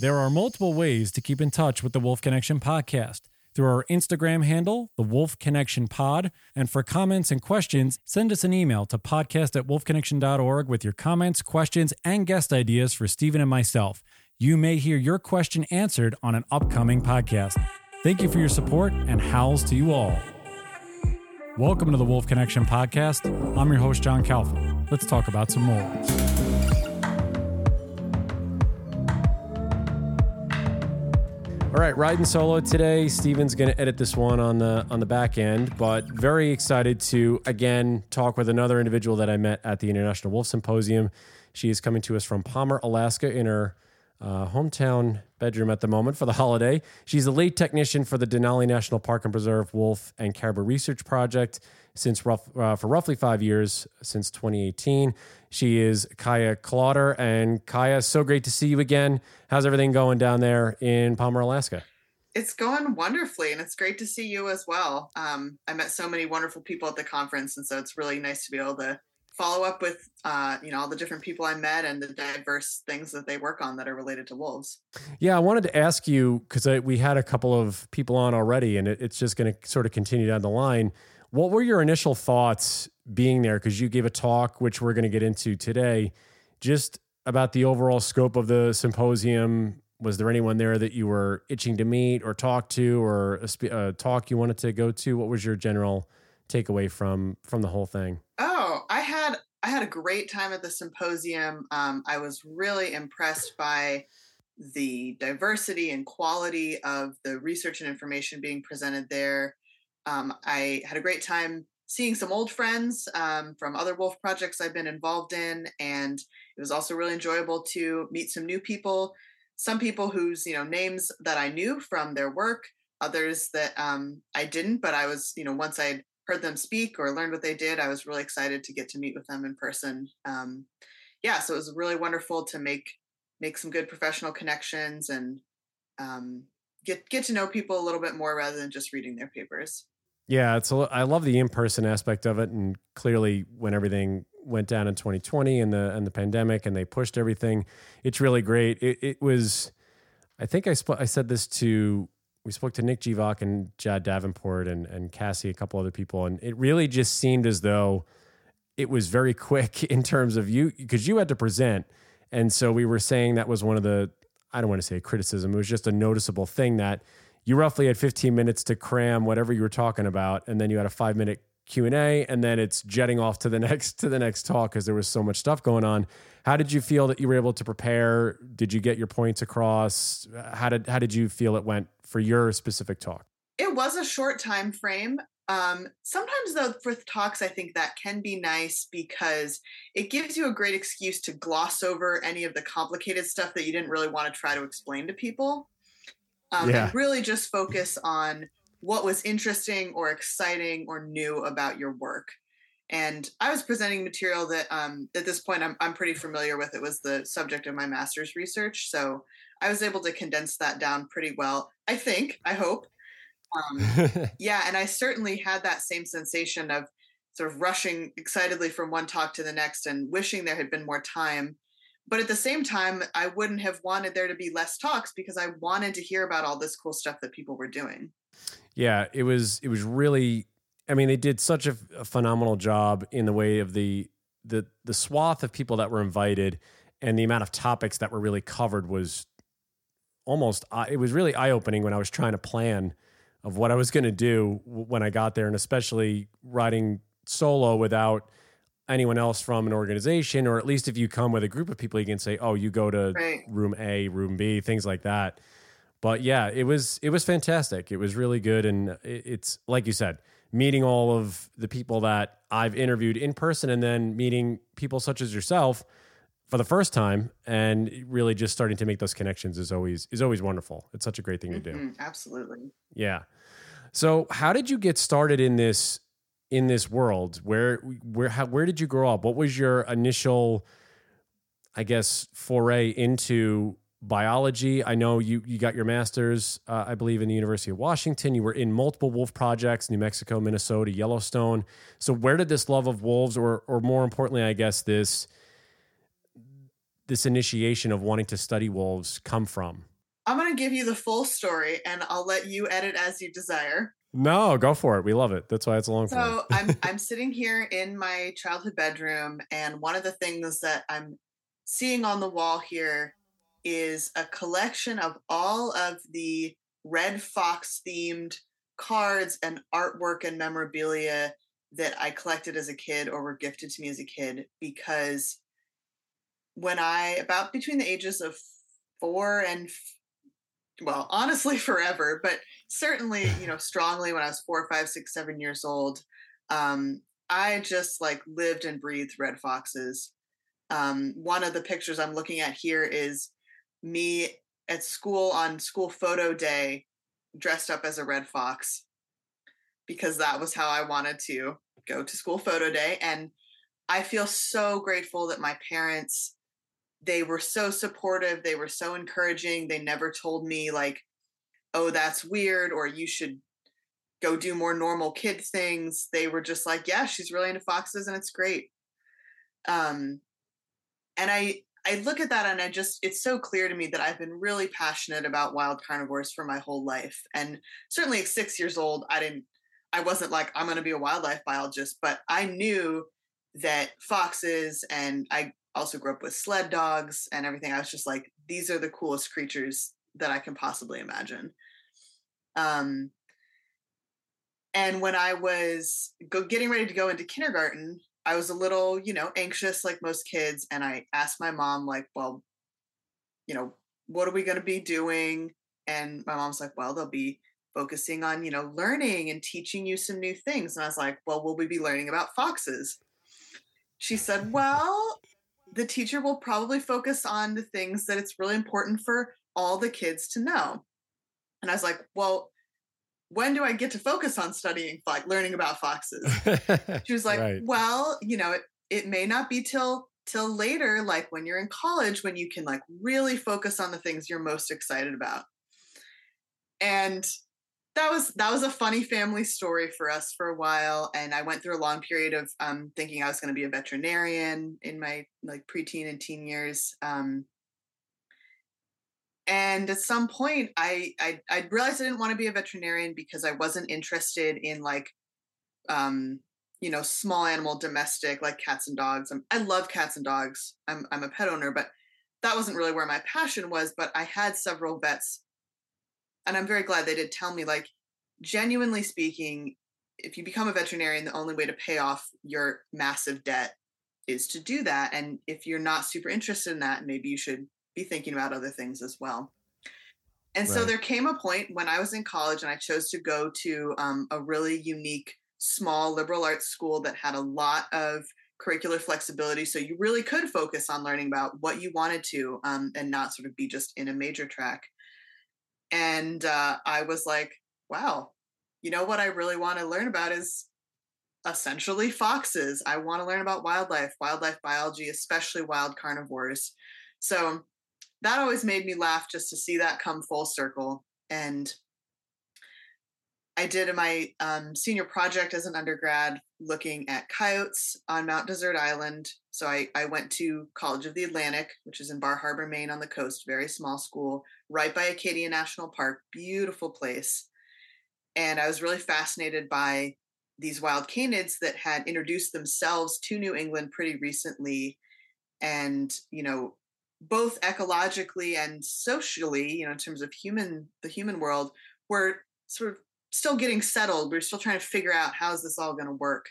There are multiple ways to keep in touch with the Wolf Connection podcast through our Instagram handle, the Wolf Connection Pod. And for comments and questions, send us an email to podcast at wolfconnection.org with your comments, questions, and guest ideas for Stephen and myself. You may hear your question answered on an upcoming podcast. Thank you for your support and howls to you all. Welcome to the Wolf Connection podcast. I'm your host, John Calfa. Let's talk about some more. All right, riding solo today. Steven's going to edit this one on the on the back end, but very excited to again talk with another individual that I met at the International Wolf Symposium. She is coming to us from Palmer, Alaska, in her uh, hometown bedroom at the moment for the holiday. She's a lead technician for the Denali National Park and Preserve Wolf and Caribou Research Project since rough, uh, for roughly five years since 2018. She is Kaija Klauder. And Kaija, so great to see you again. How's everything going down there in Palmer, Alaska? It's going wonderfully, and it's great to see you as well. Um, I met so many wonderful people at the conference, and so it's really nice to be able to follow up with uh, you know all the different people I met and the diverse things that they work on that are related to wolves. Yeah, I wanted to ask you because we had a couple of people on already, and it, it's just going to sort of continue down the line. What were your initial thoughts being there? Because you gave a talk, which we're going to get into today, just about the overall scope of the symposium. Was there anyone there that you were itching to meet or talk to, or a, a talk you wanted to go to? What was your general takeaway from from the whole thing? Oh, I had I had a great time at the symposium. Um, I was really impressed by the diversity and quality of the research and information being presented there. Um, I had a great time seeing some old friends um, from other wolf projects I've been involved in, and it was also really enjoyable to meet some new people. Some people whose you know names that I knew from their work, others that um, I didn't, but I was you know once I heard them speak or learned what they did, I was really excited to get to meet with them in person. Um, yeah, so it was really wonderful to make make some good professional connections and um, get get to know people a little bit more rather than just reading their papers. Yeah, it's a, I love the in person aspect of it, and clearly when everything went down in 2020 and the and the pandemic, and they pushed everything, it's really great. It, it was, I think I sp- I said this to we spoke to Nick Gevock and Jad Davenport and and Cassie, a couple other people, and it really just seemed as though it was very quick in terms of you because you had to present, and so we were saying that was one of the I don't want to say criticism, it was just a noticeable thing that you roughly had 15 minutes to cram whatever you were talking about and then you had a five minute q&a and then it's jetting off to the next to the next talk because there was so much stuff going on. How did you feel that you were able to prepare? Did you get your points across? How did how did you feel it went for your specific talk? It was a short time frame. Um, sometimes though with talks i think that can be nice because it gives you a great excuse to gloss over any of the complicated stuff that you didn't really want to try to explain to people um, yeah. and really just focus on what was interesting or exciting or new about your work. And I was presenting material that um, at this point I'm, I'm pretty familiar with. It was the subject of my master's research. So I was able to condense that down pretty well, I think, I hope. Um, yeah, and I certainly had that same sensation of sort of rushing excitedly from one talk to the next and wishing there had been more time but at the same time i wouldn't have wanted there to be less talks because i wanted to hear about all this cool stuff that people were doing. Yeah it was it was really i mean they did such a, a phenomenal job in the way of the the the swath of people that were invited and the amount of topics that were really covered was almost uh, it was really eye-opening when i was trying to plan of what i was going to do when i got there and especially riding solo without anyone else from an organization, or at least if you come with a group of people, you can say, "Oh, you go to right. room A, room B, things like that." But yeah, it was it was fantastic. It was really good, and it's like you said, meeting all of the people that I've interviewed in person, and then meeting people such as yourself for the first time, and really just starting to make those connections is always is always wonderful. It's such a great thing mm-hmm, to do. Mm-hmm, absolutely. Yeah. So, how did you get started in this in this world? Where where how where did you grow up? What was your initial I guess foray into biology? I know you you got your masters uh, I believe in the University of Washington. You were in multiple wolf projects, New Mexico, Minnesota, Yellowstone. So where did this love of wolves or or more importantly, I guess this this initiation of wanting to study wolves come from? I'm going to give you the full story and I'll let you edit as you desire. No, go for it. We love it. That's why it's a long So I'm I'm sitting here in my childhood bedroom, and one of the things that I'm seeing on the wall here is a collection of all of the Red Fox themed cards and artwork and memorabilia that I collected as a kid or were gifted to me as a kid because when I about between the ages of four and well, honestly, forever, but certainly, you know, strongly when I was four, five, six, seven years old. Um, I just like lived and breathed red foxes. Um, one of the pictures I'm looking at here is me at school on school photo day, dressed up as a red fox, because that was how I wanted to go to school photo day. And I feel so grateful that my parents they were so supportive they were so encouraging they never told me like oh that's weird or you should go do more normal kid things. They were just like yeah she's really into foxes and it's great. Um and i i look at that and i just it's so clear to me that i've been really passionate about wild carnivores for my whole life and certainly at six years old i didn't i wasn't like i'm going to be a wildlife biologist but i knew that foxes and i also grew up with sled dogs and everything. I was just like, these are the coolest creatures that I can possibly imagine. Um, and when I was go, getting ready to go into kindergarten, I was a little, you know, anxious like most kids. And I asked my mom, like, well, you know, what are we going to be doing? And my mom's like, well, they'll be focusing on, you know, learning and teaching you some new things. And I was like, well, will we be learning about foxes? She said, well, the teacher will probably focus on the things that it's really important for all the kids to know. And I was like, well, when do I get to focus on studying, like learning about foxes? she was like, right. well, you know, it, it may not be till till later, like when you're in college, when you can like really focus on the things you're most excited about. And that was that was a funny family story for us for a while and i went through a long period of um, thinking i was going to be a veterinarian in my like preteen and teen years um, and at some point I, I i realized i didn't want to be a veterinarian because i wasn't interested in like um you know small animal domestic like cats and dogs I'm, i love cats and dogs I'm, I'm a pet owner but that wasn't really where my passion was but i had several vets and I'm very glad they did tell me, like, genuinely speaking, if you become a veterinarian, the only way to pay off your massive debt is to do that. And if you're not super interested in that, maybe you should be thinking about other things as well. And right. so there came a point when I was in college and I chose to go to um, a really unique, small liberal arts school that had a lot of curricular flexibility. So you really could focus on learning about what you wanted to um, and not sort of be just in a major track. And uh, I was like, wow, you know what I really want to learn about is essentially foxes. I want to learn about wildlife, wildlife biology, especially wild carnivores. So that always made me laugh just to see that come full circle. And I did my um, senior project as an undergrad looking at coyotes on Mount Desert Island. So I, I went to College of the Atlantic, which is in Bar Harbor, Maine on the coast, very small school, right by Acadia National Park, beautiful place. And I was really fascinated by these wild canids that had introduced themselves to New England pretty recently. And, you know, both ecologically and socially, you know, in terms of human, the human world, were sort of still getting settled. We are still trying to figure out how is this all going to work.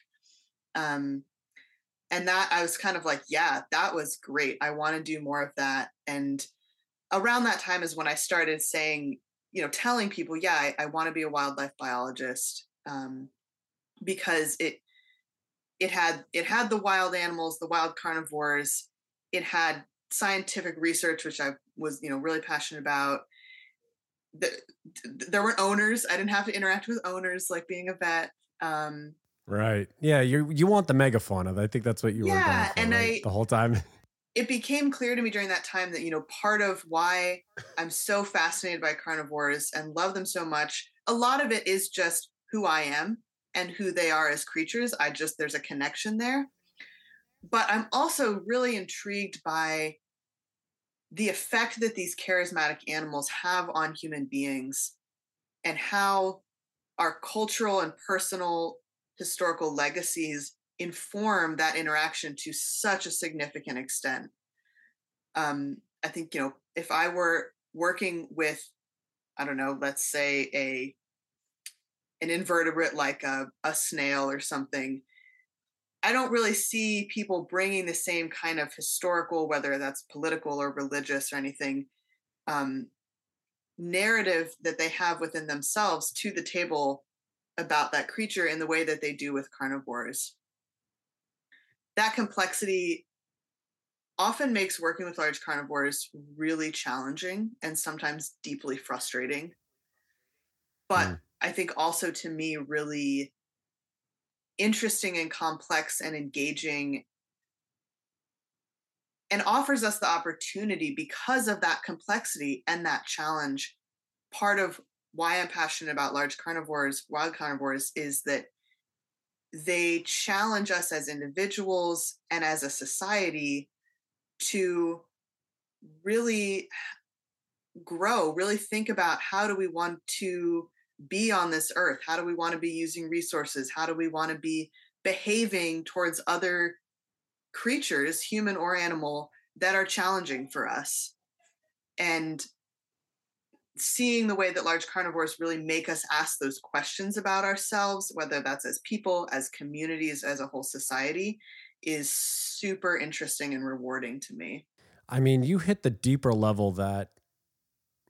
Um, and that I was kind of like, yeah, that was great. I want to do more of that. And around that time is when I started saying, you know, telling people, yeah, I, I want to be a wildlife biologist um, because it it had it had the wild animals, the wild carnivores. It had scientific research, which I was, you know, really passionate about the, there weren't owners. I didn't have to interact with owners like being a vet. Um, right. Yeah. You you want the megafauna. I think that's what you yeah, were for, and right? I the whole time. It became clear to me during that time that you know part of why I'm so fascinated by carnivores and love them so much. A lot of it is just who I am and who they are as creatures. I just there's a connection there. But I'm also really intrigued by the effect that these charismatic animals have on human beings and how our cultural and personal historical legacies inform that interaction to such a significant extent. Um, I think, you know, if I were working with, I don't know, let's say a an invertebrate like a, a snail or something, I don't really see people bringing the same kind of historical, whether that's political or religious or anything, um, narrative that they have within themselves to the table about that creature in the way that they do with carnivores. That complexity often makes working with large carnivores really challenging and sometimes deeply frustrating. But mm. I think also to me, really interesting and complex and engaging and offers us the opportunity because of that complexity and that challenge. Part of why I'm passionate about large carnivores, wild carnivores, is that they challenge us as individuals and as a society to really grow, really think about how do we want to be on this earth? How do we want to be using resources? How do we want to be behaving towards other creatures, human or animal, that are challenging for us? And seeing the way that large carnivores really make us ask those questions about ourselves, whether that's as people, as communities, as a whole society, is super interesting and rewarding to me. I mean, you hit the deeper level that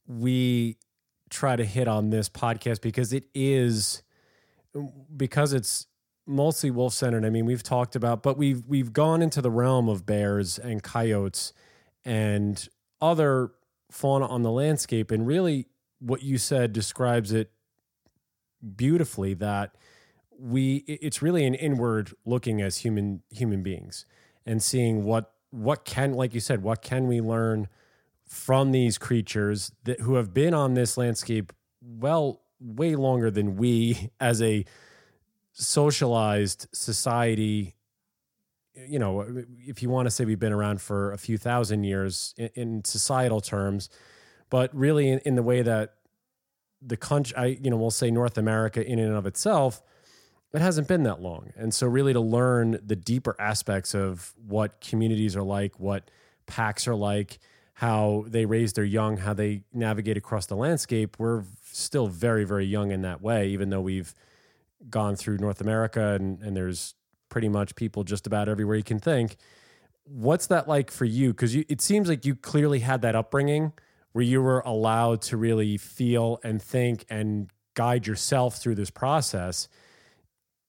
we try to hit on this podcast because it is because it's mostly wolf centered. I mean, we've talked about, but we've we've gone into the realm of bears and coyotes and other fauna on the landscape, and really, what you said describes it beautifully. That we it's really an inward looking as human human beings and seeing what what can like you said what can we learn from these creatures that who have been on this landscape well way longer than we as a socialized society you know if you want to say we've been around for a few thousand years in, in societal terms but really in, in, the way that the country I, you know we'll say north america in and of itself it hasn't been that long. And so really to learn the deeper aspects of what communities are like what packs are like how they raise their young, how they navigate across the landscape, we're still very, very young in that way, even though we've gone through North America and, and there's pretty much people just about everywhere you can think. What's that like for you? Because it seems like you clearly had that upbringing where you were allowed to really feel and think and guide yourself through this process.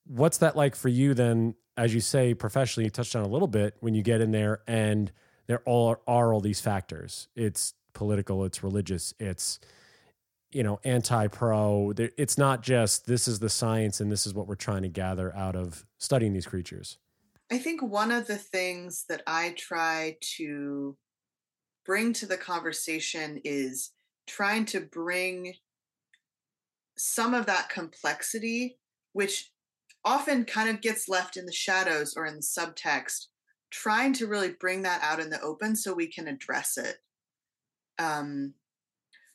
What's that like for you then, as you say, professionally, you touched on a little bit when you get in there and – there all are all these factors. It's political, it's religious, it's you know anti-pro. It's not just this is the science and this is what we're trying to gather out of studying these creatures. I think one of the things that I try to bring to the conversation is trying to bring some of that complexity, which often kind of gets left in the shadows or in the subtext, trying to really bring that out in the open so we can address it. Um,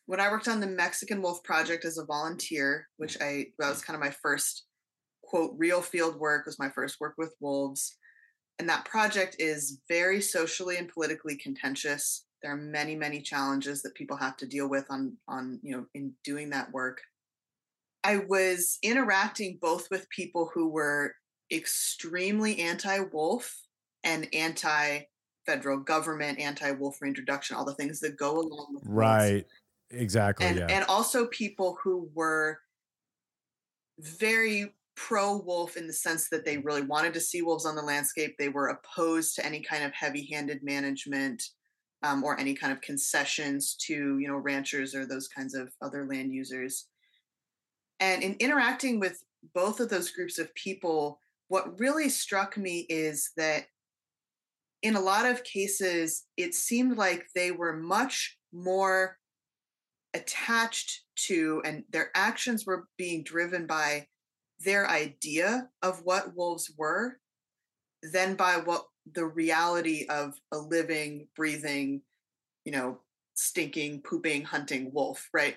when I worked on the Mexican Wolf Project as a volunteer, which I that was kind of my first quote real field work was my first work with wolves, and that project is very socially and politically contentious. There are many many challenges that people have to deal with on on you know in doing that work. I was interacting both with people who were extremely anti-wolf and anti federal government, anti wolf reintroduction, all the things that go along with right. Exactly. And yeah. and also people who were very pro wolf in the sense that they really wanted to see wolves on the landscape. They were opposed to any kind of heavy handed management um, or any kind of concessions to you know ranchers or those kinds of other land users. And in interacting with both of those groups of people, what really struck me is that in a lot of cases, it seemed like they were much more attached to, and their actions were being driven by their idea of what wolves were than by what the reality of a living, breathing, you know, stinking, pooping, hunting wolf, right?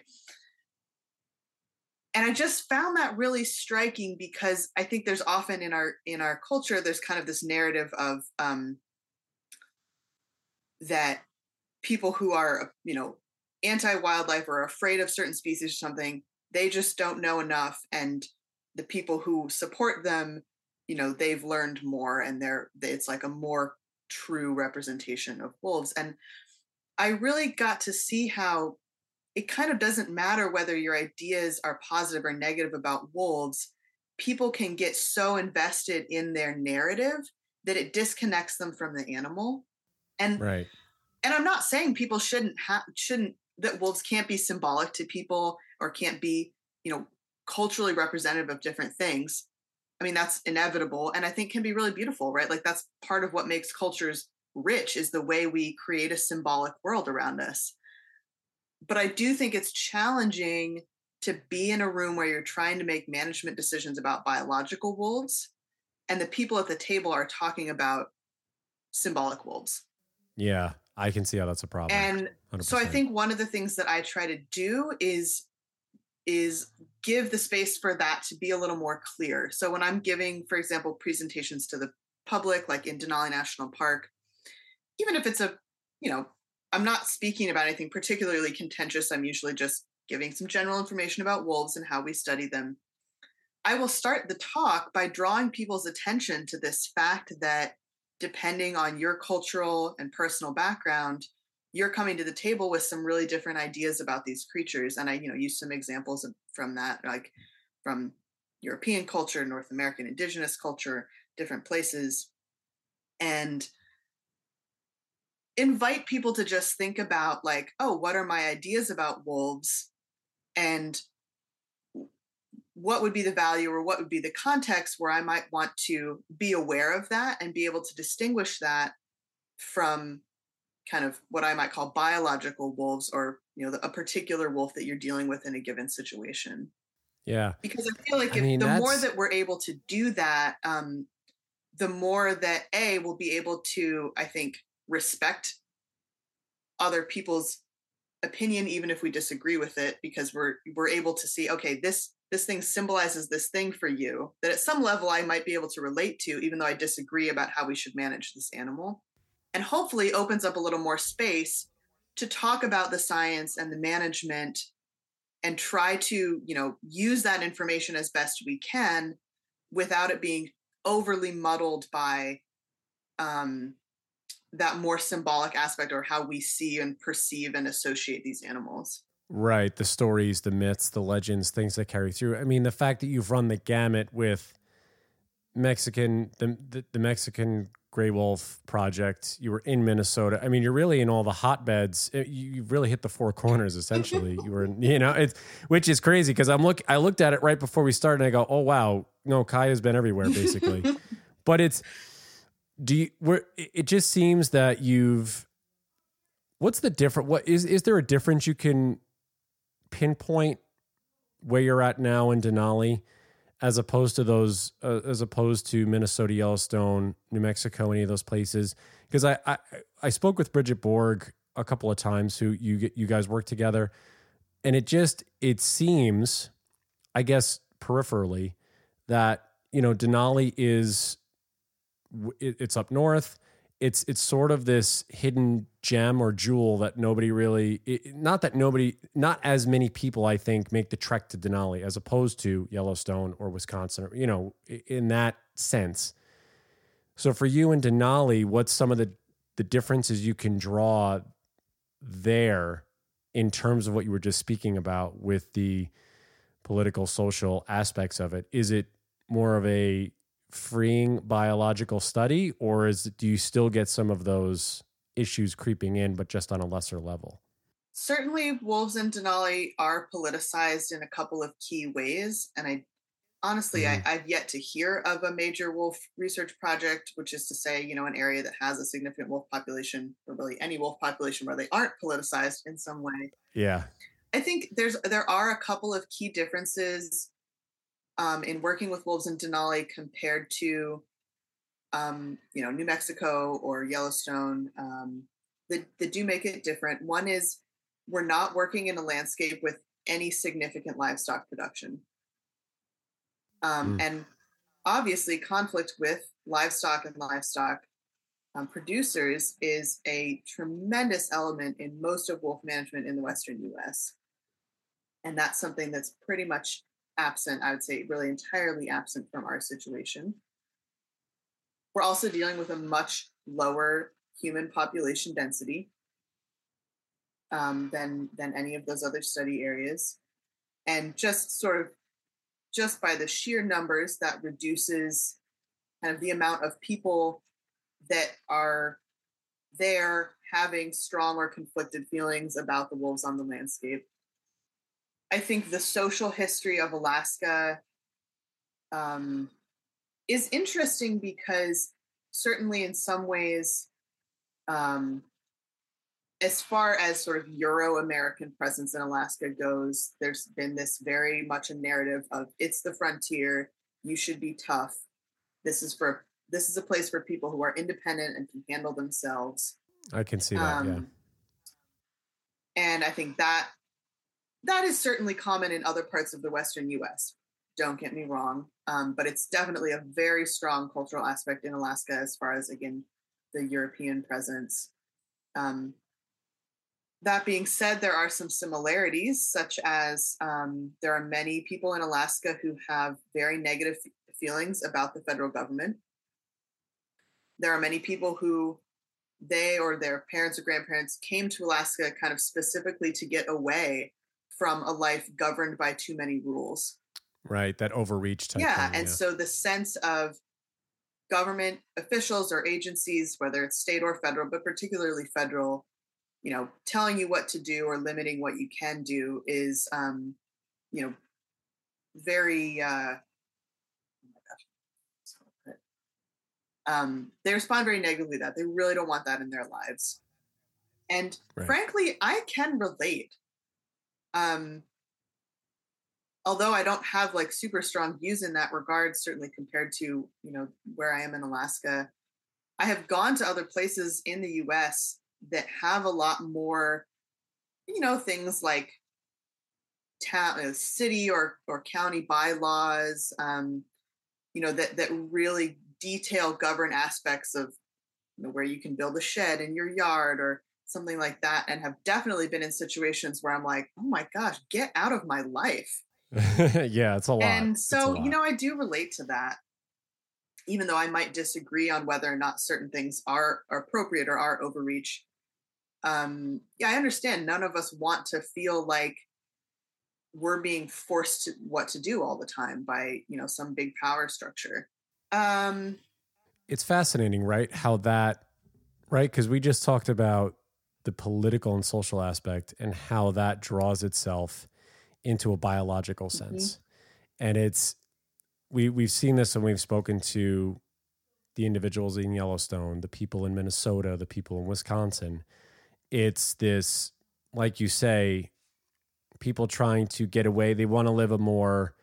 And I just found that really striking because I think there's often in our in our culture there's kind of this narrative of um, that people who are you know anti-wildlife or afraid of certain species or something they just don't know enough and the people who support them you know they've learned more and they're it's like a more true representation of wolves. And i really got to see how it kind of doesn't matter whether your ideas are positive or negative about wolves people can get so invested in their narrative that it disconnects them from the animal. And right. and i'm not saying people shouldn't have shouldn't that wolves can't be symbolic to people or can't be you know culturally representative of different things. I mean that's inevitable and i think can be really beautiful right? Like that's part of what makes cultures rich is the way we create a symbolic world around us. But i do think it's challenging to be in a room where you're trying to make management decisions about biological wolves and the people at the table are talking about symbolic wolves. Yeah I can see how that's a problem. And 100%. so I think one of the things that I try to do is is give the space for that to be a little more clear. So when I'm giving, for example, presentations to the public, like in Denali National Park, even if it's a, you know, I'm not speaking about anything particularly contentious. I'm usually just giving some general information about wolves and how we study them. I will start the talk by drawing people's attention to this fact that depending on your cultural and personal background, you're coming to the table with some really different ideas about these creatures. And I, you know, use some examples from that, like from European culture, North American indigenous culture, different places, and invite people to just think about like, oh, what are my ideas about wolves? And what would be the value or what would be the context where I might want to be aware of that and be able to distinguish that from kind of what I might call biological wolves or you know the, a particular wolf that you're dealing with in a given situation. Yeah, because I feel like I if mean, the that's... more that we're able to do that, um, the more that a will be able to I think respect other people's opinion even if we disagree with it because we're we're able to see okay this this thing symbolizes this thing for you that at some level I might be able to relate to, even though I disagree about how we should manage this animal. And hopefully opens up a little more space to talk about the science and the management and try to, you know, use that information as best we can without it being overly muddled by um, that more symbolic aspect or how we see and perceive and associate these animals. Right. The stories, the myths, the legends, things that carry through. I mean, the fact that you've run the gamut with Mexican, the, the, the Mexican Gray Wolf project, you were in Minnesota. I mean, you're really in all the hotbeds. Eh, you really hit the four corners essentially. you were, you know, it's which is crazy because I'm look. I looked at it right before we started, and I go, "Oh wow, no, Kai has been everywhere basically." but it's do you? Where it just seems that you've. What's the different? What is is there a difference you can pinpoint where you're at now in Denali as opposed to those uh, as opposed to Minnesota Yellowstone, New Mexico, any of those places? Because I, I I spoke with Bridget Borg a couple of times who you get you guys work together and it just it seems I guess peripherally that you know Denali is it's up north it's it's sort of this hidden gem or jewel that nobody really it, not that nobody not as many people I think make the trek to Denali as opposed to Yellowstone or Wisconsin or you know in that sense. So for you in Denali, what's some of the the differences you can draw there in terms of what you were just speaking about with the political social aspects of it? Is it more of a freeing biological study, or is do you still get some of those issues creeping in, but just on a lesser level? Certainly, wolves in Denali are politicized in a couple of key ways, and I honestly mm. I, have yet to hear of a major wolf research project, which is to say, you know, an area that has a significant wolf population, or really any wolf population where they aren't politicized in some way. Yeah. I think there's there are a couple of key differences um, in working with wolves in Denali compared to, um, you know, New Mexico or Yellowstone. Um, that, that do make it different. One is we're not working in a landscape with any significant livestock production. Um, mm. And obviously, conflict with livestock and livestock um, producers is a tremendous element in most of wolf management in the Western US. And that's something that's pretty much absent, I would say, really entirely absent from our situation. We're also dealing with a much lower human population density um, than than any of those other study areas, and just sort of just by the sheer numbers that reduces kind of the amount of people that are there having strong or conflicted feelings about the wolves on the landscape. I think the social history of Alaska um, is interesting because certainly in some ways, um, as far as sort of Euro American presence in Alaska goes, there's been this very much a narrative of it's the frontier, you should be tough. This is for this is a place for people who are independent and can handle themselves. I can see that, um, yeah. And I think that that is certainly common in other parts of the Western US. Don't get me wrong. Um, but it's definitely a very strong cultural aspect in Alaska as far as, again, the European presence. Um, that being said, there are some similarities, such as um, there are many people in Alaska who have very negative feelings about the federal government. There are many people who they or their parents or grandparents came to Alaska kind of specifically to get away from a life governed by too many rules. Right, that overreach type. Yeah, thing, and yeah. so the sense of government officials or agencies, whether it's state or federal, but particularly federal, you know, telling you what to do or limiting what you can do is, um, you know, very. Uh, oh um, they respond very negatively to that they really don't want that in their lives, and right. frankly, I can relate. Um, although I don't have like super strong views in that regard, certainly compared to you know where I am in Alaska, I have gone to other places in the U.S. that have a lot more, you know, things like town, uh, city or or county bylaws, um, you know, that that really detail govern aspects of you know, where you can build a shed in your yard or something like that and have definitely been in situations where I'm like, oh my gosh, get out of my life. yeah, it's a lot. And so, lot. you know, I do relate to that, even though I might disagree on whether or not certain things are, are appropriate or are overreach. Um, yeah, I understand. None of us want to feel like we're being forced to what to do all the time by, you know, some big power structure. Um, it's fascinating, right? How that, right? Because we just talked about the political and social aspect and how that draws itself into a biological mm-hmm. sense. Mm-hmm. And it's we we've seen this when we've spoken to the individuals in Yellowstone, the people in Minnesota, the people in Wisconsin. It's this, like you say, people trying to get away. They want to live a more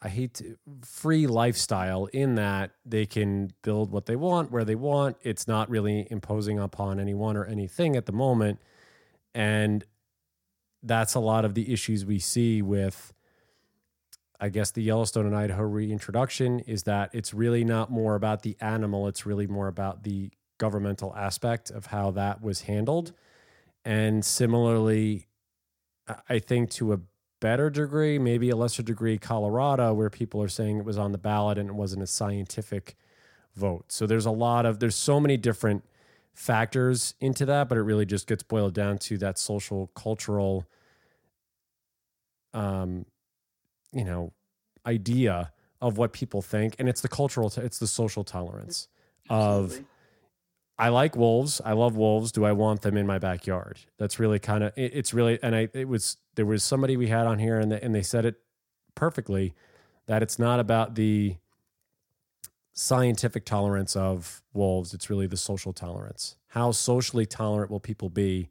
I hate to, free lifestyle in that they can build what they want where they want. It's not really imposing upon anyone or anything at the moment. And that's a lot of the issues we see with I guess the Yellowstone and Idaho reintroduction is that it's really not more about the animal, it's really more about the governmental aspect of how that was handled. And similarly, I think to a better degree, maybe a lesser degree, Colorado, where people are saying it was on the ballot and it wasn't a scientific vote. So there's a lot of, there's so many different factors into that, but it really just gets boiled down to that social, cultural, um, you know, idea of what people think. And it's the cultural, t- it's the social tolerance Absolutely. of, I like wolves. I love wolves. Do I want them in my backyard? That's really kind of it, it's really and I it was there was somebody we had on here and they, and they said it perfectly that it's not about the scientific tolerance of wolves. It's really the social tolerance. How socially tolerant will people be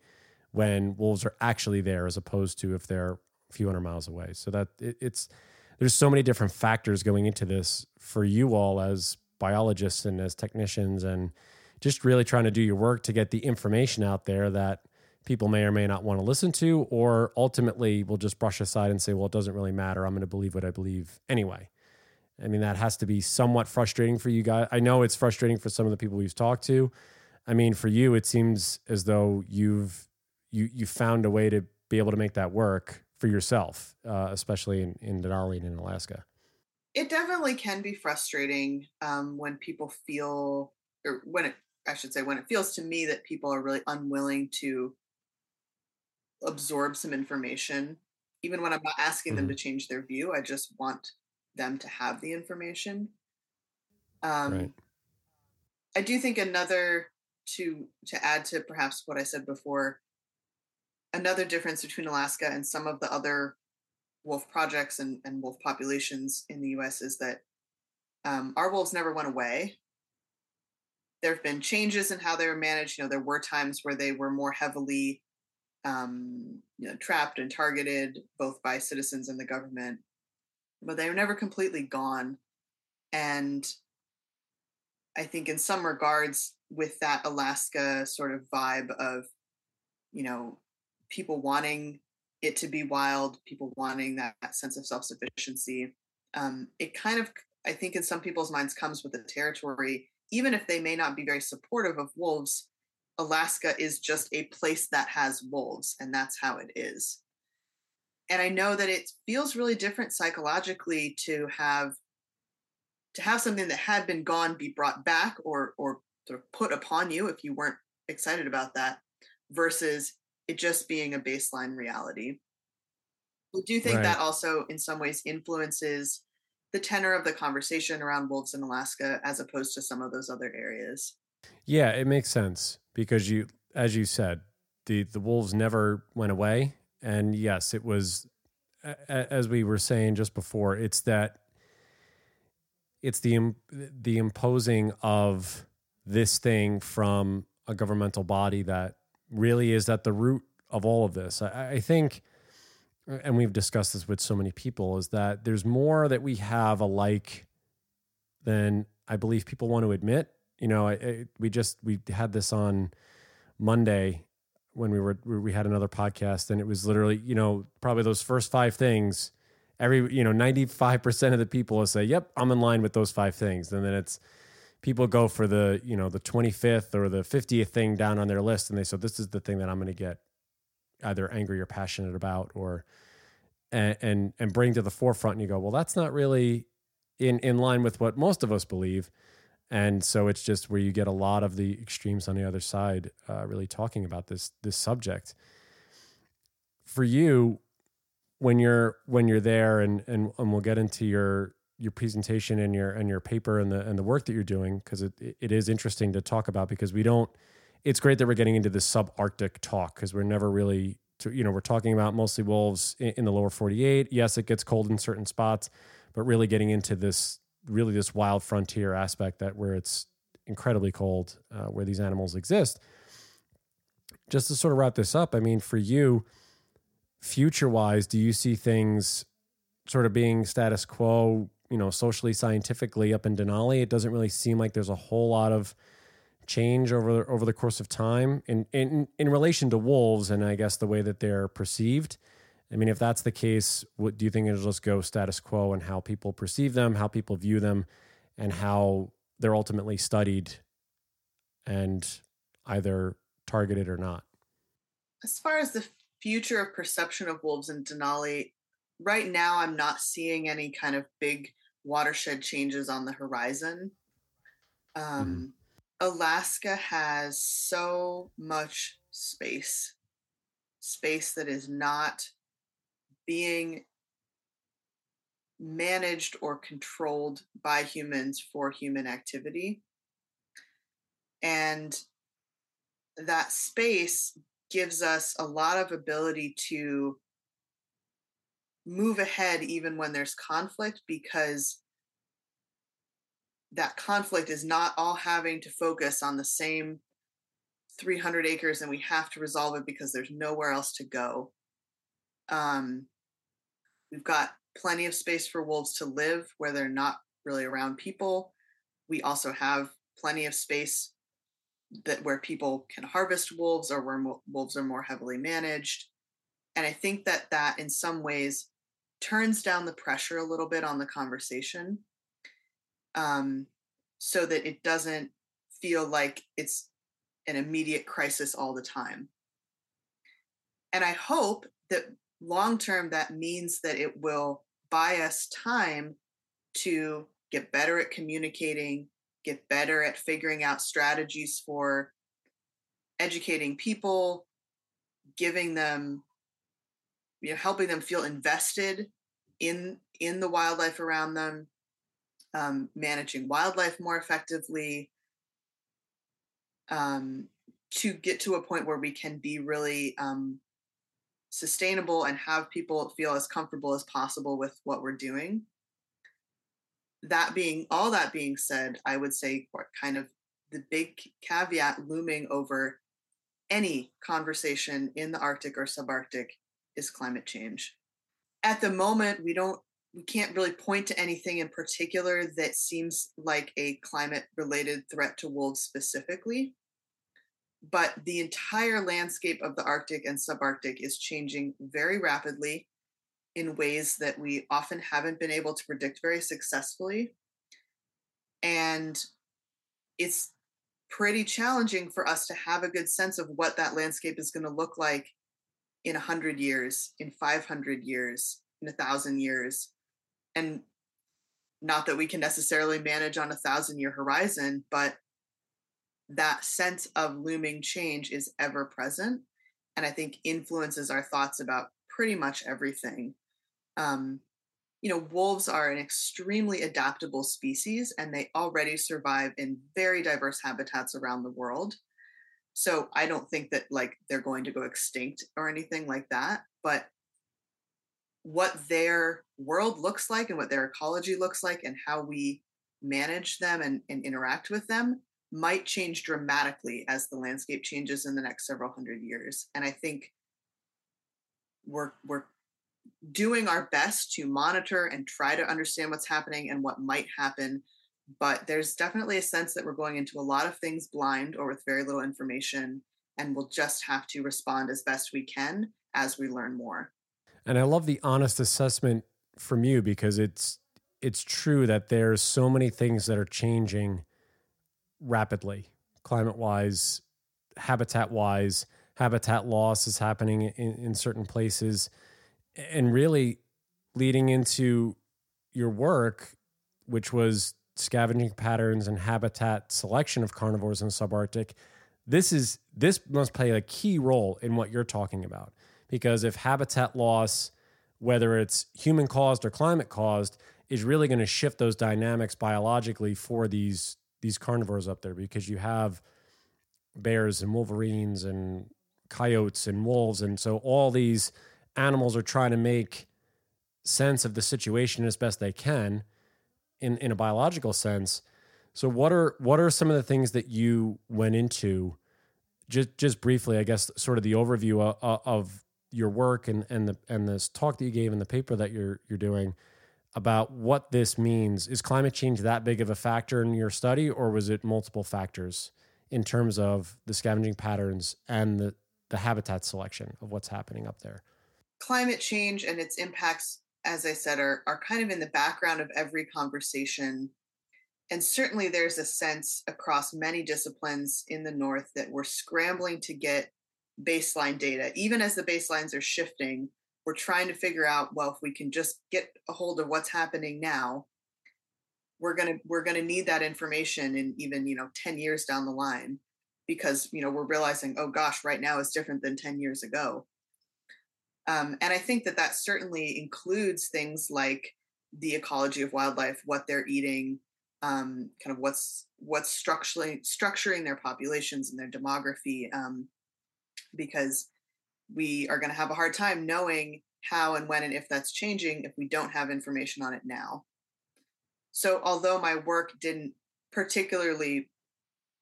when wolves are actually there as opposed to if they're a few hundred miles away? So that it, it's there's so many different factors going into this for you all as biologists and as technicians and just really trying to do your work to get the information out there that people may or may not want to listen to, or ultimately will just brush aside and say, well, it doesn't really matter. I'm going to believe what I believe anyway. I mean, that has to be somewhat frustrating for you guys. I know it's frustrating for some of the people we've talked to. I mean, for you, it seems as though you've you you found a way to be able to make that work for yourself, uh, especially in, in Denali and in Alaska. It definitely can be frustrating um, when people feel, or when it, I should say, when it feels to me that people are really unwilling to absorb some information. Even when I'm not asking mm-hmm. them to change their view, I just want them to have the information. Um, right. I do think another to to add to perhaps what I said before another difference between Alaska and some of the other wolf projects and, and wolf populations in the US is that um, our wolves never went away. There have been changes in how they were managed. You know, there were times where they were more heavily um, you know, trapped and targeted both by citizens and the government, but they were never completely gone. And I think in some regards, with that Alaska sort of vibe of, you know, people wanting it to be wild, people wanting that, that sense of self sufficiency. Um, it kind of, I think, in some people's minds, comes with the territory. Even if they may not be very supportive of wolves, Alaska is just a place that has wolves, and that's how it is. And I know that it feels really different psychologically to have to have something that had been gone be brought back or or sort of put upon you if you weren't excited about that versus it just being a baseline reality. I do think right. that also in some ways influences the tenor of the conversation around wolves in Alaska as opposed to some of those other areas. Yeah, it makes sense because you as you said, the the wolves never went away and yes, it was as we were saying just before, it's that it's the the imposing of this thing from a governmental body that really is at the root of all of this. I, I think, and we've discussed this with so many people, is that there's more that we have alike than I believe people want to admit. You know, I, I, we just we had this on Monday when we were we had another podcast, and it was literally you know probably those first five things. Every you know ninety five percent of the people will say, "Yep, I'm in line with those five things," and then it's people go for the you know the 25th or the 50th thing down on their list and they say this is the thing that i'm going to get either angry or passionate about or and, and and bring to the forefront and you go well that's not really in in line with what most of us believe. And so it's just where you get a lot of the extremes on the other side uh, really talking about this this subject. For you when you're when you're there and and, and we'll get into your your presentation and your and your paper and the and the work that you're doing because it it is interesting to talk about because we don't it's great that we're getting into this subarctic talk because we're never really to, you know we're talking about mostly wolves in, in, the lower 48 yes it gets cold in certain spots but really getting into this really this wild frontier aspect that where it's incredibly cold uh, where these animals exist. Just to sort of wrap this up i mean for you future wise do you see things sort of being status quo you know, socially, scientifically up in Denali, it doesn't really seem like there's a whole lot of change over over the course of time in in in relation to wolves and I guess the way that they're perceived. I mean, if that's the case, what do you think it'll just go status quo and how people perceive them, how people view them, and how they're ultimately studied and either targeted or not? As far as the future of perception of wolves in Denali, right now I'm not seeing any kind of big watershed changes on the horizon. Um, mm-hmm. Alaska has so much space, space that is not being managed or controlled by humans for human activity. And that space gives us a lot of ability to move ahead even when there's conflict because that conflict is not all having to focus on the same 300 acres and we have to resolve it because there's nowhere else to go. Um, we've got plenty of space for wolves to live where they're not really around people. We also have plenty of space that where people can harvest wolves or where mo- wolves are more heavily managed. And I think that that in some ways turns down the pressure a little bit on the conversation um, so that it doesn't feel like it's an immediate crisis all the time. And I hope that long term, that means that it will buy us time to get better at communicating, get better at figuring out strategies for educating people, giving them, you know, helping them feel invested in in the wildlife around them, um, managing wildlife more effectively, um, to get to a point where we can be really um, sustainable and have people feel as comfortable as possible with what we're doing. That being all that being said, I would say kind of the big caveat looming over any conversation in the Arctic or subarctic is climate change. At the moment, we don't we can't really point to anything in particular that seems like a climate related threat to wolves specifically but the entire landscape of the Arctic and subarctic is changing very rapidly in ways that we often haven't been able to predict very successfully. And it's pretty challenging for us to have a good sense of what that landscape is going to look like in 100 years, in 500 years, in a thousand years. And not that we can necessarily manage on a thousand year horizon, but that sense of looming change is ever present. And i think influences our thoughts about pretty much everything. Um, you know wolves are an extremely adaptable species and they already survive in very diverse habitats around the world. So i don't think that like they're going to go extinct or anything like that but what their world looks like and what their ecology looks like and how we manage them and, and interact with them might change dramatically as the landscape changes in the next several hundred years. And I think we're we're doing our best to monitor and try to understand what's happening and what might happen. But there's definitely a sense that we're going into a lot of things blind or with very little information, and we'll just have to respond as best we can as we learn more. And I love the honest assessment from you because it's it's true that there's so many things that are changing rapidly, climate wise, habitat wise. Habitat loss is happening in, in certain places. And really leading into your work, which was scavenging patterns and habitat selection of carnivores in the subarctic this is this must play a key role in what you're talking about because if habitat loss whether it's human caused or climate caused is really going to shift those dynamics biologically for these these carnivores up there because you have bears and wolverines and coyotes and wolves and so all these animals are trying to make sense of the situation as best they can in in a biological sense. So what are what are some of the things that you went into? Just just briefly i guess sort of the overview of, of your work and and the and this talk that you gave in the paper that you're you're doing about what this means. Is climate change that big of a factor in your study, or was it multiple factors in terms of the scavenging patterns and the, the habitat selection of what's happening up there? Climate change and its impacts, as I said, are, are kind of in the background of every conversation. And certainly there's a sense across many disciplines in the North that we're scrambling to get baseline data, even as the baselines are shifting we're trying to figure out well if we can just get a hold of what's happening now we're going to we're going to need that information in even you know 10 years down the line because you know we're realizing oh gosh right now is different than 10 years ago. Um, and i think that that certainly includes things like the ecology of wildlife what they're eating um, kind of what's what's structuring structuring their populations and their demography um, because we are going to have a hard time knowing how and when and if that's changing if we don't have information on it now. So, although my work didn't particularly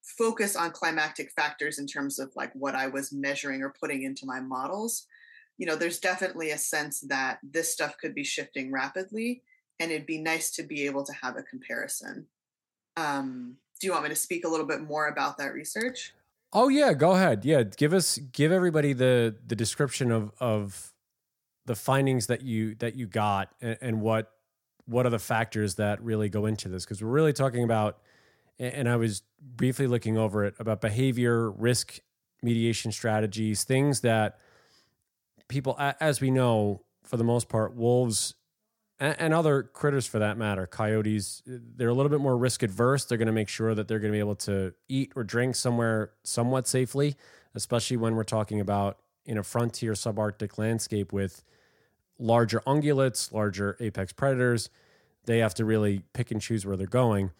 focus on climactic factors in terms of like what I was measuring or putting into my models, you know, there's definitely a sense that this stuff could be shifting rapidly, and it'd be nice to be able to have a comparison. Um, do you want me to speak a little bit more about that research? Oh yeah, go ahead. Yeah, give us give everybody the the description of of the findings that you that you got and, and what what are the factors that really go into this because we're really talking about and I was briefly looking over it about behavior, risk mediation strategies, things that people as we know for the most part wolves and, and other critters for that matter, coyotes, they're a little bit more risk adverse. They're going to make sure that they're going to be able to eat or drink somewhere somewhat safely, especially when we're talking about in a frontier subarctic landscape with larger ungulates, larger apex predators. They have to really pick and choose where they're going.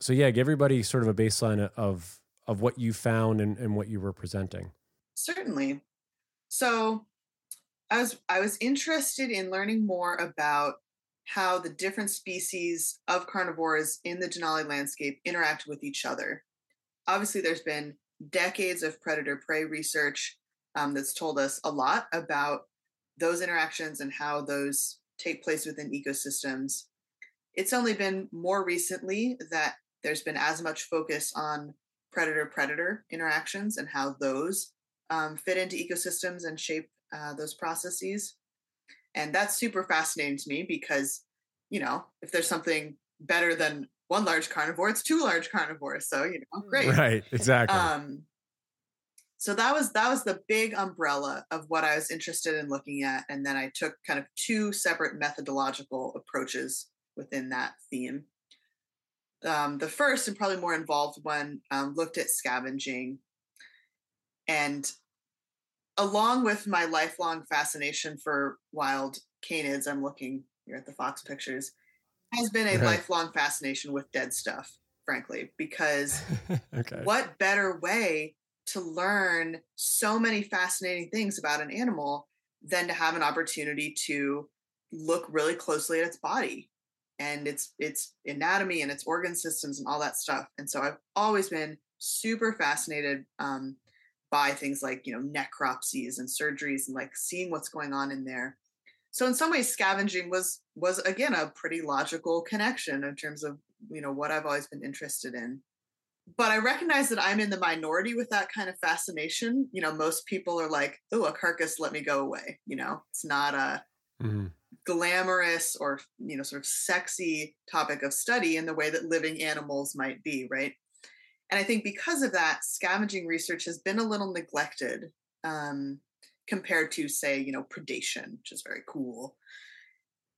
So yeah, give everybody sort of a baseline of of what you found and, and what you were presenting. Certainly. So I was I was interested in learning more about how the different species of carnivores in the Denali landscape interact with each other. Obviously, there's been decades of predator prey research um, that's told us a lot about those interactions and how those take place within ecosystems. It's only been more recently that there's been as much focus on predator predator interactions and how those um, fit into ecosystems and shape uh, those processes and that's super fascinating to me because you know if there's something better than one large carnivore it's two large carnivores so you know great. Right exactly. Um so that was that was the big umbrella of what i was interested in looking at and then i took kind of two separate methodological approaches within that theme. Um, the first and probably more involved one um, looked at scavenging. And along with my lifelong fascination for wild canids, I'm looking here at the fox pictures, has been a right. lifelong fascination with dead stuff, frankly, because okay. what better way to learn so many fascinating things about an animal than to have an opportunity to look really closely at its body and its its anatomy and its organ systems and all that stuff. And so I've always been super fascinated um, by things like you know necropsies and surgeries and like seeing what's going on in there. So in some ways scavenging was was again a pretty logical connection in terms of you know what i've always been interested in. But i recognize that i'm in the minority with that kind of fascination. You know most people are like oh a carcass let me go away. You know it's not a mm-hmm. glamorous or you know sort of sexy topic of study in the way that living animals might be right and I think because of that, scavenging research has been a little neglected um, compared to, say, you know, predation, which is very cool.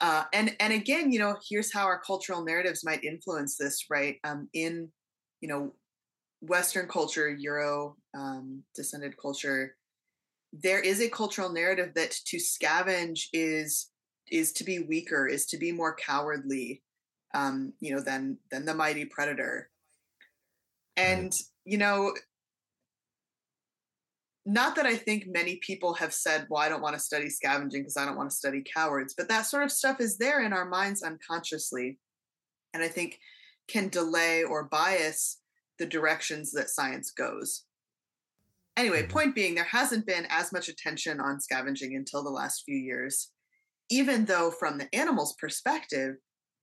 Uh, and and again, you know, here's how our cultural narratives might influence this, right? Um, in you know, Western culture, Euro um, descended culture, there is a cultural narrative that to scavenge is is to be weaker, is to be more cowardly, um, you know, than than the mighty predator. And, you know, not that I think many people have said, well, I don't want to study scavenging because I don't want to study cowards, but that sort of stuff is there in our minds unconsciously. And I think can delay or bias the directions that science goes. Anyway, mm-hmm. point being, there hasn't been as much attention on scavenging until the last few years, even though, from the animal's perspective,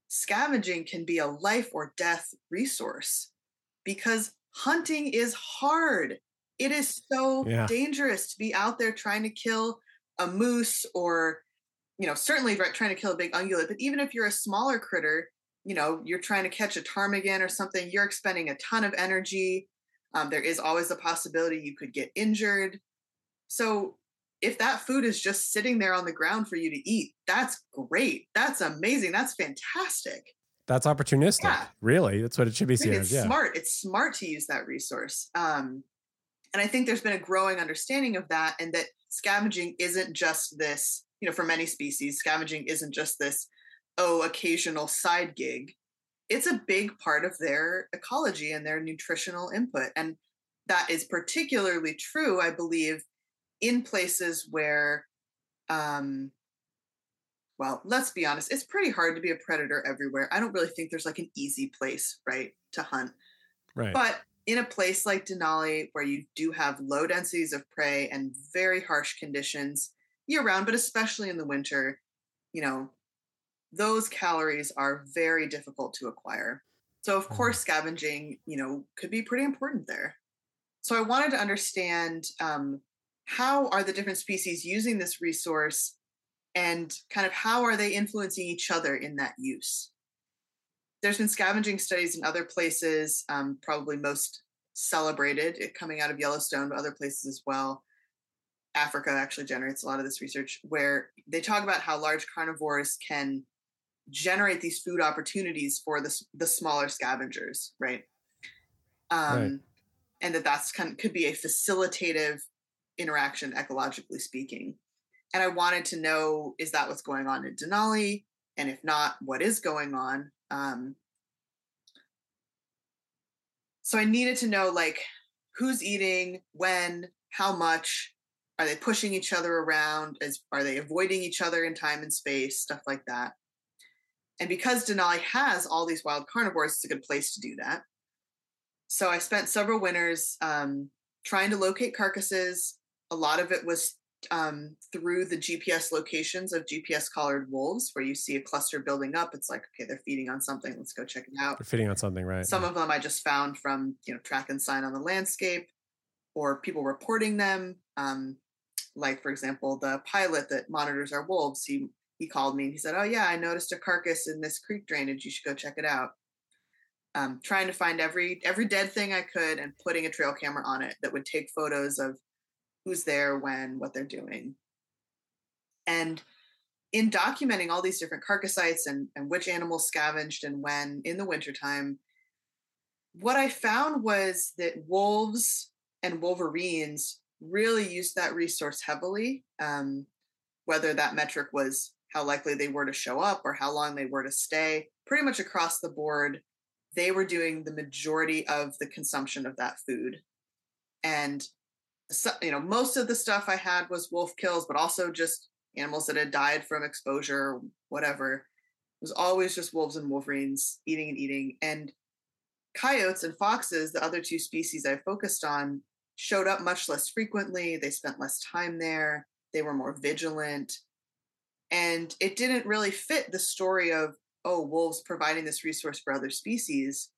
scavenging can be a life or death resource because hunting is hard. It is so yeah. dangerous to be out there trying to kill a moose or, you know, certainly trying to kill a big ungulate. But even if you're a smaller critter, you know, you're trying to catch a ptarmigan or something, you're expending a ton of energy. Um, there is always a possibility you could get injured. So if that food is just sitting there on the ground for you to eat, that's great. That's amazing. That's fantastic. That's opportunistic. Yeah. Really, that's what it should be seen as. Yeah. smart. It's smart to use that resource. Um, and I think there's been a growing understanding of that, and that scavenging isn't just this. You know, for many species, scavenging isn't just this oh occasional side gig. It's a big part of their ecology and their nutritional input, and that is particularly true, I believe, in places where um, well, let's be honest, it's pretty hard to be a predator everywhere. I don't really think there's like an easy place, right, to hunt. Right. But in a place like Denali, where you do have low densities of prey and very harsh conditions year round, but especially in the winter, you know, those calories are very difficult to acquire. So, of mm-hmm. course, scavenging, you know, could be pretty important there. so I wanted to understand um, how are the different species using this resource and kind of how are they influencing each other in that use. There's been scavenging studies in other places, um, probably most celebrated it coming out of Yellowstone, but other places as well. Africa actually generates a lot of this research where they talk about how large carnivores can generate these food opportunities for the, the smaller scavengers, right? Um, right. And that that's kind of, could be a facilitative interaction, ecologically speaking. And I wanted to know is that what's going on in Denali? And if not, what is going on? Um, so I needed to know like who's eating, when, how much, are they pushing each other around? Is, are they avoiding each other in time and space? Stuff like that. And because Denali has all these wild carnivores, it's a good place to do that. So I spent several winters um, trying to locate carcasses. A lot of it was um, through the GPS locations of GPS collared wolves, where you see a cluster building up. It's like, okay, they're feeding on something. Let's go check it out. They're feeding on something, right? Some yeah. of them I just found from you know track and sign on the landscape, or people reporting them. Um, like for example, the pilot that monitors our wolves. He he called me and he said, "Oh yeah, I noticed a carcass in this creek drainage. You should go check it out." Um, trying to find every every dead thing I could and putting a trail camera on it that would take photos of who's there, when, what they're doing. And in documenting all these different carcass sites and, and which animals scavenged and when in the wintertime, what I found was that wolves and wolverines really used that resource heavily. Um, whether that metric was how likely they were to show up or how long they were to stay, pretty much across the board, they were doing the majority of the consumption of that food. And so, you know, most of the stuff I had was wolf kills, but also just animals that had died from exposure, whatever. It was always just wolves and wolverines eating and eating. And coyotes and foxes, the other two species I focused on, showed up much less frequently. They spent less time there. They were more vigilant. And it didn't really fit the story of, oh, wolves providing this resource for other species.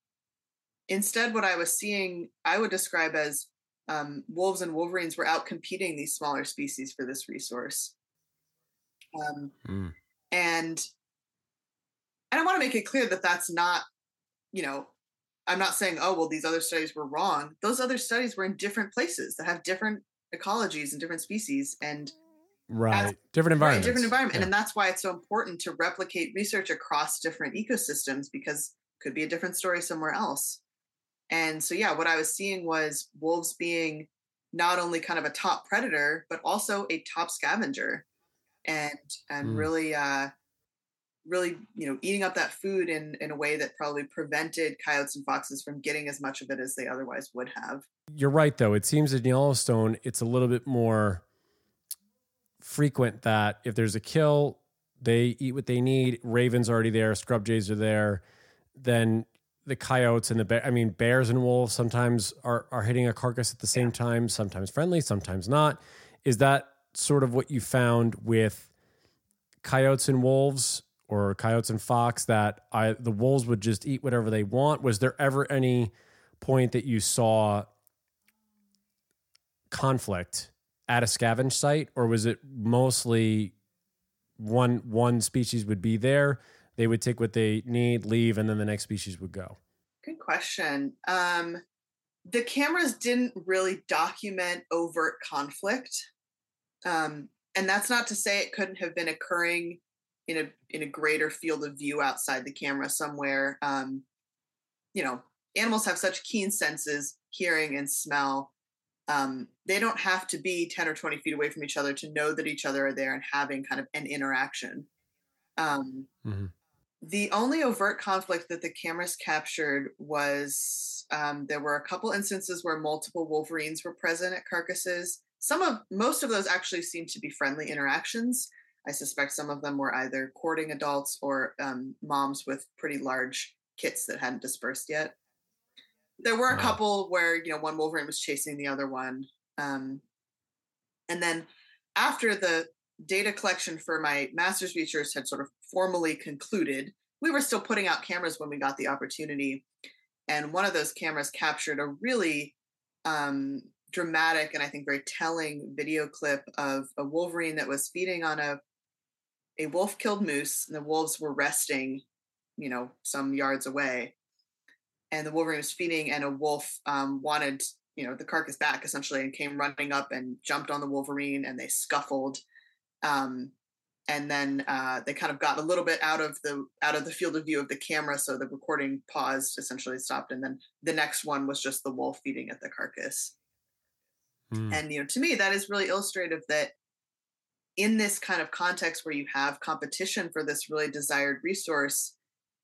Instead, what I was seeing, I would describe as um, wolves and wolverines were out competing these smaller species for this resource. Um, mm. And and I want to make it clear that that's not, you know, I'm not saying, oh, well, these other studies were wrong. Those other studies were in different places that have different ecologies and different species and right different environments right, different environment yeah. and that's why it's so important to replicate research across different ecosystems because it could be a different story somewhere else and so, yeah, what I was seeing was wolves being not only kind of a top predator, but also a top scavenger and, and mm. really, uh, really, you know, eating up that food in, in a way that probably prevented coyotes and foxes from getting as much of it as they otherwise would have. You're right, though. It seems in Yellowstone, it's a little bit more frequent that if there's a kill, they eat what they need. Ravens already there, scrub jays are there. Then the coyotes and the bear. I mean, bears and wolves sometimes are are hitting a carcass at the same time. Sometimes friendly, sometimes not. Is that sort of what you found with coyotes and wolves, or coyotes and fox? That I the wolves would just eat whatever they want. Was there ever any point that you saw conflict at a scavenge site, or was it mostly one one species would be there? They would take what they need, leave, and then the next species would go? Good question. Um, the cameras didn't really document overt conflict, um, and that's not to say it couldn't have been occurring in a in a greater field of view outside the camera somewhere. Um, you know, animals have such keen senses, hearing and smell. Um, they don't have to be 10 or 20 feet away from each other to know that each other are there and having kind of an interaction. Um, mm-hmm. The only overt conflict that the cameras captured was um, there were a couple instances where multiple wolverines were present at carcasses. Some of most of those actually seemed to be friendly interactions. I suspect some of them were either courting adults or um, moms with pretty large kits that hadn't dispersed yet. There were a wow. couple where you know one wolverine was chasing the other one, um, and then after the data collection for my master's features had sort of formally concluded, we were still putting out cameras when we got the opportunity. And one of those cameras captured a really um, dramatic and I think very telling video clip of a wolverine that was feeding on a a wolf killed moose, and the wolves were resting, you know, some yards away, and the wolverine was feeding, and a wolf um, wanted you know the carcass back essentially, and came running up and jumped on the wolverine, and they scuffled. Um, and then uh, they kind of got a little bit out of the out of the field of view of the camera so the recording paused essentially stopped and then the next one was just the wolf feeding at the carcass. Mm. and you know to me that is really illustrative that in this kind of context where you have competition for this really desired resource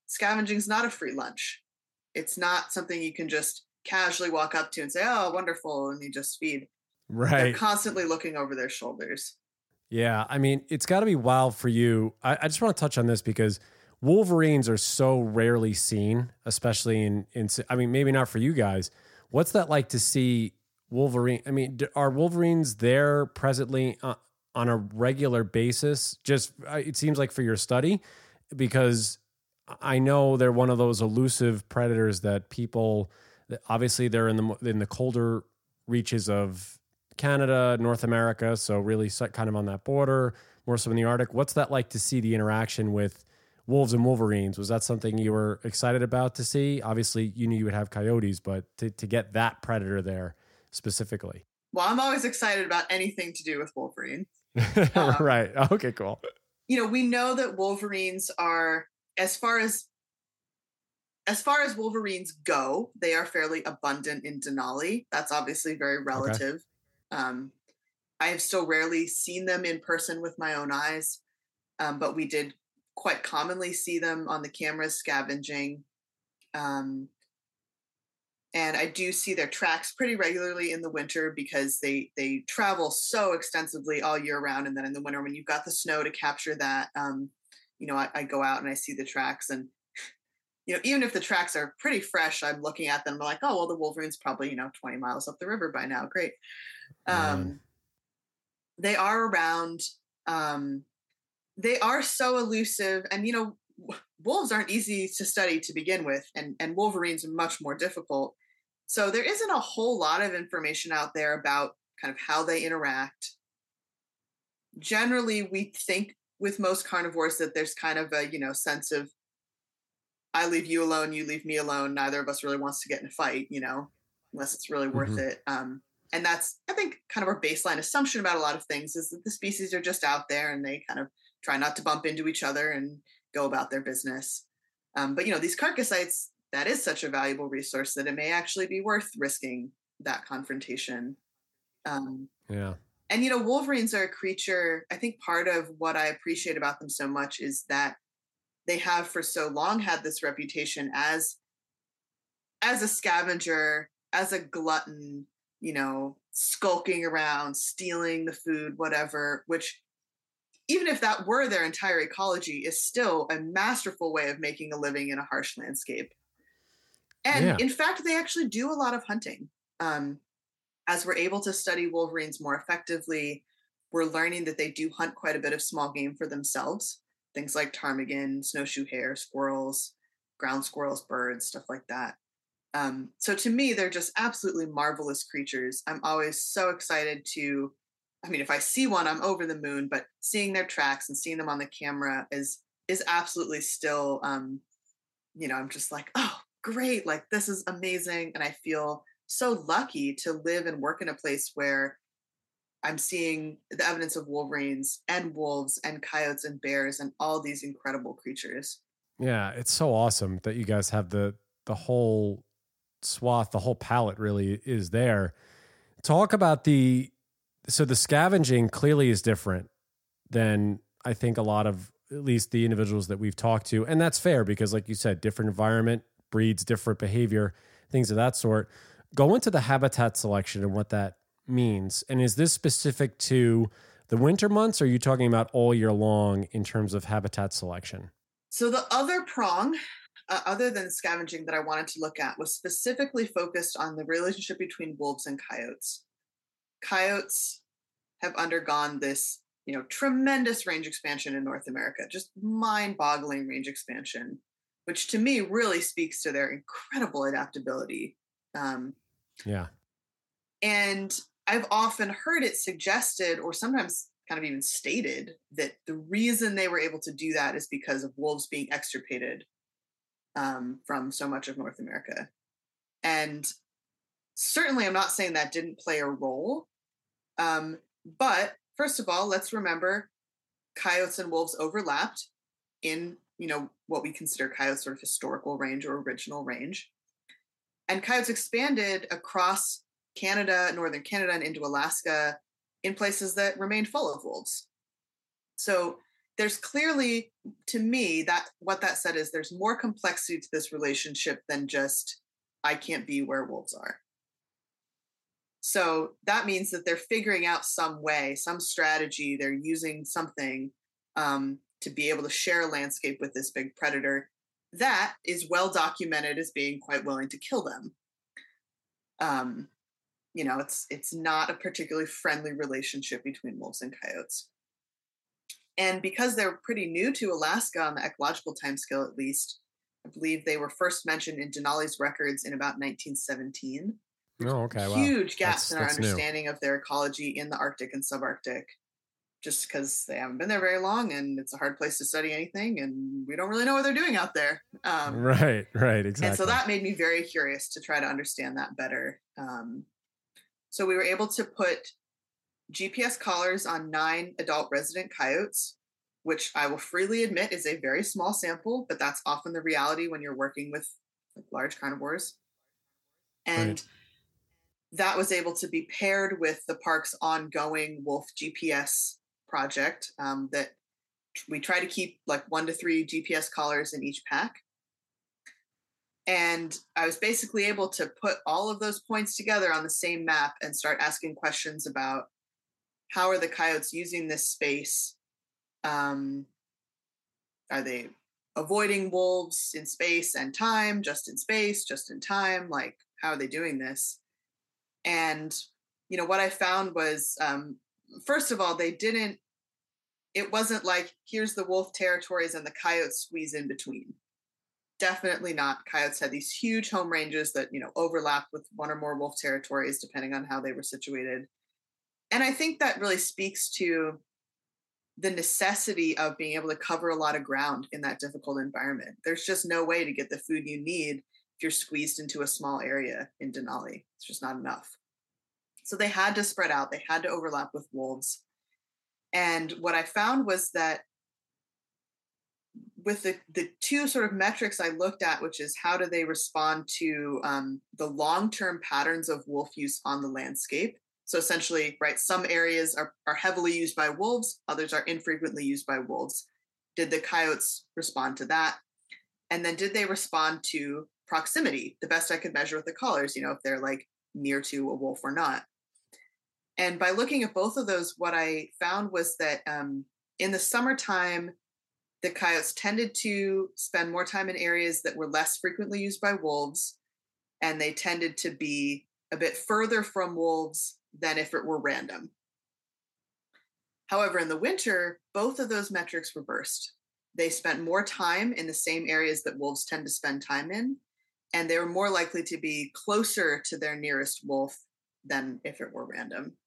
scavenging is not a free lunch. It's not something you can just casually walk up to and say oh wonderful and you just feed. Right. they're constantly looking over their shoulders yeah, I mean, it's got to be wild for you. I, I just want to touch on this because Wolverines are so rarely seen, especially in in. I mean, maybe not for you guys. What's that like to see Wolverine? I mean, are Wolverines there presently uh, on a regular basis? Just it seems like for your study, because I know they're one of those elusive predators that people. Obviously, they're in the in the colder reaches of Canada, North America, so really kind of on that border, more so in the Arctic. What's that like to see the interaction with wolves and wolverines? Was that something you were excited about to see? Obviously, you knew you would have coyotes, but to, to get that predator there specifically. Well, I'm always excited about anything to do with wolverines. um, right. Okay, cool. You know, we know that wolverines are, as far as as far as wolverines go, they are fairly abundant in Denali. That's obviously very relative. Okay. Um, I have still rarely seen them in person with my own eyes, um, but we did quite commonly see them on the cameras scavenging. Um, and I do see their tracks pretty regularly in the winter because they they travel so extensively all year round. And then in the winter, when you've got the snow to capture that, um, you know, I, I, go out and I see the tracks. And you know, even if the tracks are pretty fresh, I'm looking at them I'm like, oh well, the Wolverine's probably you know 20 miles up the river by now. Great. Um, They are around. Um, they are so elusive, and you know, wolves aren't easy to study to begin with, and and Wolverines are much more difficult. So there isn't a whole lot of information out there about kind of how they interact. Generally, we think with most carnivores that there's kind of a you know sense of I leave you alone, you leave me alone. Neither of us really wants to get in a fight, you know, unless it's really worth mm-hmm. it. Um, and that's i think kind of our baseline assumption about a lot of things is that the species are just out there and they kind of try not to bump into each other and go about their business. Um, but you know these carcass sites that is such a valuable resource that it may actually be worth risking that confrontation. Um, yeah. and you know wolverines are a creature i think part of what i appreciate about them so much is that they have for so long had this reputation as as a scavenger as a glutton you know, skulking around, stealing the food, whatever, which even if that were their entire ecology, is still a masterful way of making a living in a harsh landscape. And yeah. in fact, they actually do a lot of hunting. Um, as we're able to study wolverines more effectively, we're learning that they do hunt quite a bit of small game for themselves. Things like ptarmigan, snowshoe hare, squirrels, ground squirrels, birds, stuff like that. Um, so to me, they're just absolutely marvelous creatures. I'm always so excited to, I mean, if I see one, I'm over the moon, but seeing their tracks and seeing them on the camera is is absolutely still um, you know, I'm just like, oh, great, like this is amazing. And I feel so lucky to live and work in a place where I'm seeing the evidence of wolverines and wolves and coyotes and bears and all these incredible creatures. Yeah, it's so awesome that you guys have the the whole swath, the whole palette really is there. Talk about the so the scavenging clearly is different than I think a lot of at least the individuals that we've talked to, and that's fair because, like you said, different environment breeds different behavior, things of that sort. Go into the habitat selection and what that means, and is this specific to the winter months? Or are you talking about all year long in terms of habitat selection? So the other prong uh, other than scavenging that I wanted to look at was specifically focused on the relationship between wolves and coyotes. Coyotes have undergone this, you know, tremendous range expansion in North America, just mind-boggling range expansion, which to me really speaks to their incredible adaptability. Um, yeah. And I've often heard it suggested, or sometimes kind of even stated, that the reason they were able to do that is because of wolves being extirpated um, from so much of North America. And certainly, I'm not saying that didn't play a role. Um, but first of all, let's remember coyotes and wolves overlapped in you know what we consider coyotes sort of historical range or original range and coyotes expanded across canada northern canada and into alaska in places that remained full of wolves so there's clearly to me that what that said is there's more complexity to this relationship than just i can't be where wolves are. So that means that they're figuring out some way some strategy they're using something um, to be able to share a landscape with this big predator that is well documented as being quite willing to kill them. Um, you know it's it's not a particularly friendly relationship between wolves and coyotes and because they're pretty new to Alaska on the ecological timescale, at least, I believe they were first mentioned in Denali's records in about 1917. Oh, okay. Huge wow. gaps that's, in our understanding new. of their ecology in the Arctic and subarctic, just because they haven't been there very long and it's a hard place to study anything, and we don't really know what they're doing out there. Um, right, right, exactly. And so that made me very curious to try to understand that better. Um, so we were able to put GPS collars on nine adult resident coyotes, which I will freely admit is a very small sample, but that's often the reality when you're working with large carnivores. And Right. that was able to be paired with the park's ongoing wolf GPS project um, that we try to keep like one to three GPS collars in each pack. And I was basically able to put all of those points together on the same map and start asking questions about how are the coyotes using this space? Um, are they avoiding wolves in space and time, just in space, just in time? Like, how are they doing this? And, you know, what I found was, um, first of all, they didn't, it wasn't like, here's the wolf territories and the coyotes squeeze in between. Definitely not. Coyotes had these huge home ranges that, you know, overlapped with one or more wolf territories, depending on how they were situated. And I think that really speaks to the necessity of being able to cover a lot of ground in that difficult environment. There's just no way to get the food you need if you're squeezed into a small area in Denali. It's just not enough. So they had to spread out, they had to overlap with wolves. And what I found was that with the, the two sort of metrics I looked at, which is how do they respond to um, the long term patterns of wolf use on the landscape, so essentially, right, some areas are, are heavily used by wolves, others are infrequently used by wolves. Did the coyotes respond to that? And then did they respond to proximity? The best I could measure with the collars, you know, if they're like near to a wolf or not. And by looking at both of those, what I found was that um, in the summertime, the coyotes tended to spend more time in areas that were less frequently used by wolves, and they tended to be a bit further from wolves than if it were random. However, in the winter, both of those metrics reversed. They spent more time in the same areas that wolves tend to spend time in, and they were more likely to be closer to their nearest wolf than if it were random.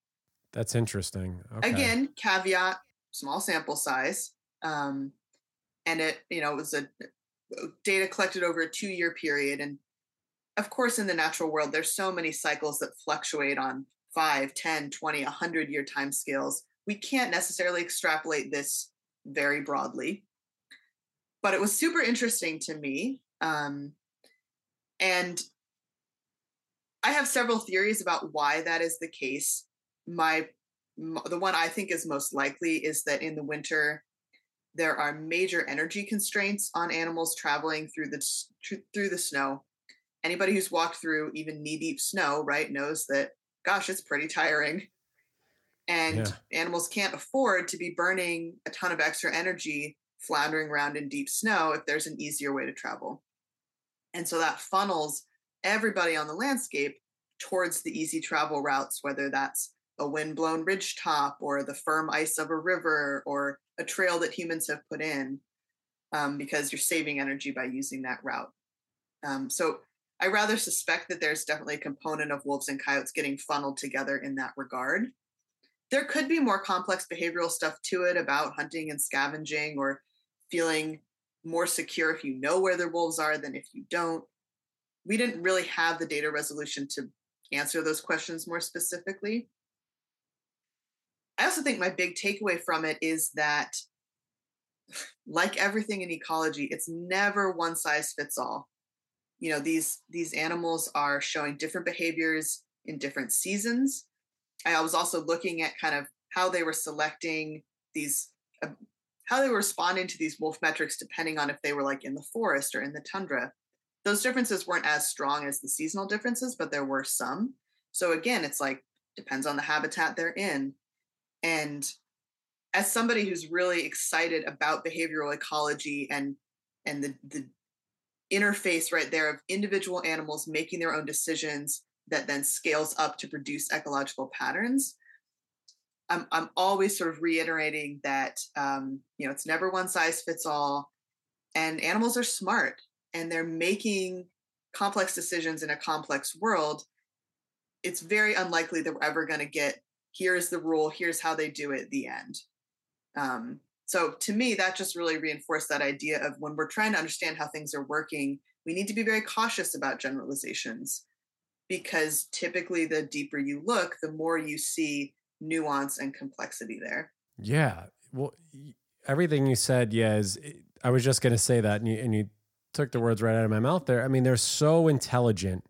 That's interesting. Okay. Again, caveat, small sample size. Um, and it, you know, it was a data collected over a two year period. And of course, in the natural world, there's so many cycles that fluctuate on 5, 10, 20, 100 year time scales. We can't necessarily extrapolate this very broadly. But it was super interesting to me. Um, and I have several theories about why that is the case. My the one I think is most likely is that in the winter there are major energy constraints on animals traveling through the through the snow. Anybody who's walked through even knee deep snow, right, knows that gosh, it's pretty tiring. And Yeah. animals can't afford to be burning a ton of extra energy floundering around in deep snow if there's an easier way to travel. And so that funnels everybody on the landscape towards the easy travel routes, whether that's a windblown ridge top or the firm ice of a river or a trail that humans have put in, um, because you're saving energy by using that route. Um, so I rather suspect that there's definitely a component of wolves and coyotes getting funneled together in that regard. There could be more complex behavioral stuff to it about hunting and scavenging or feeling more secure if you know where the wolves are than if you don't. We didn't really have the data resolution to answer those questions more specifically. I also think my big takeaway from it is that, like everything in ecology, it's never one size fits all. You know, these these animals are showing different behaviors in different seasons. I was also looking at kind of how they were selecting these, uh, how they were responding to these wolf metrics depending on if they were like in the forest or in the tundra. Those differences weren't as strong as the seasonal differences, but there were some. So again, it's like depends on the habitat they're in and as somebody who's really excited about behavioral ecology and and the the interface right there of individual animals making their own decisions that then scales up to produce ecological patterns. I'm, I'm always sort of reiterating that um, you know it's never one size fits all and animals are smart and they're making complex decisions in a complex world. It's very unlikely that we're ever going to get here's the rule here's how they do it the end. Um, so to me that just really reinforced that idea of when we're trying to understand how things are working we need to be very cautious about generalizations because typically the deeper you look the more you see nuance and complexity there. Yeah. Well everything you said yeah is i was just going to say that and you, and you took the words right out of my mouth there. I mean they're so intelligent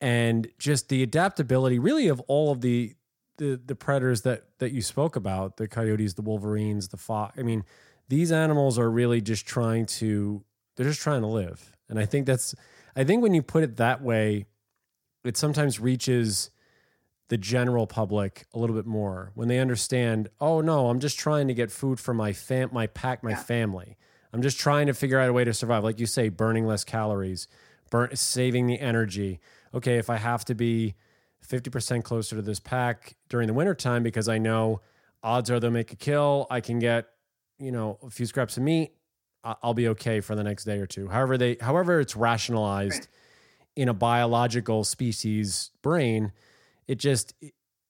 and just the adaptability really of all of the the the predators that that you spoke about, the coyotes, the wolverines, the fox. I mean, these animals are really just trying to they're just trying to live. And I think that's I think when you put it that way, it sometimes reaches the general public a little bit more when they understand, oh no, I'm just trying to get food for my fam my pack, my yeah. family. I'm just trying to figure out a way to survive. Like you say, burning less calories, burn saving the energy. Okay, if I have to be 50% closer to this pack during the wintertime because I know odds are they'll make a kill. I can get, you know, a few scraps of meat. I'll be okay for the next day or two. However, they, however, it's rationalized in a biological species brain. It just,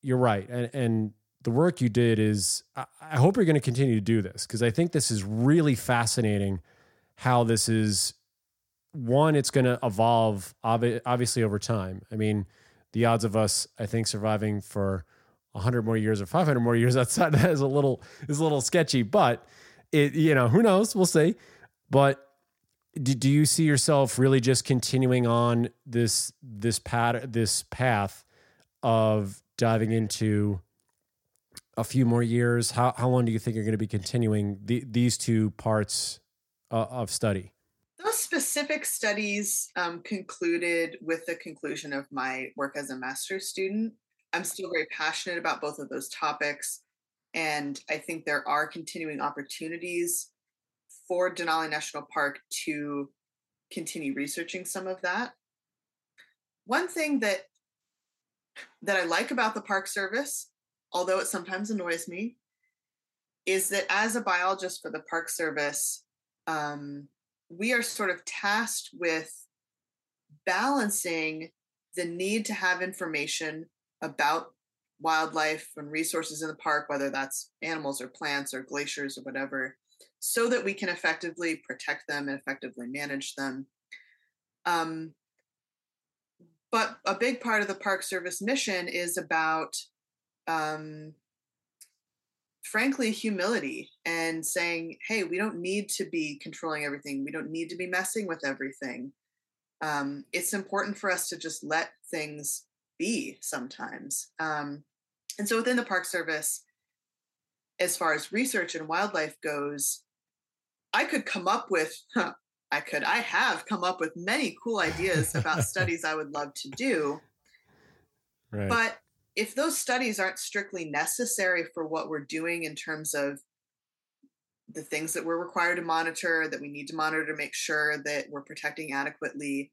you're right. And, and the work you did is, I, I hope you're going to continue to do this because I think this is really fascinating how this is one, it's going to evolve obviously over time. I mean, the odds of us, I think, surviving for 100 more years or 500 more years outside that is a little is a little sketchy. But it, you know, who knows? We'll see. But do, do you see yourself really just continuing on this this path this path of diving into a few more years? How how long do you think you're going to be continuing the, these two parts uh, of study? Those specific studies um, concluded with the conclusion of my work as a master's student. I'm still very passionate about both of those topics. And I think there are continuing opportunities for Denali National Park to continue researching some of that. One thing that that I like about the Park Service, although it sometimes annoys me, is that as a biologist for the Park Service, um, we are sort of tasked with balancing the need to have information about wildlife and resources in the park, whether that's animals or plants or glaciers or whatever, so that we can effectively protect them and effectively manage them. Um, but a big part of the Park Service mission is about um, frankly humility and saying hey we don't need to be controlling everything we don't need to be messing with everything um, it's important for us to just let things be sometimes um, and so within the park service as far as research and wildlife goes i could come up with huh, i could i have come up with many cool ideas about studies i would love to do right. but if those studies aren't strictly necessary for what we're doing in terms of the things that we're required to monitor, that we need to monitor to make sure that we're protecting adequately,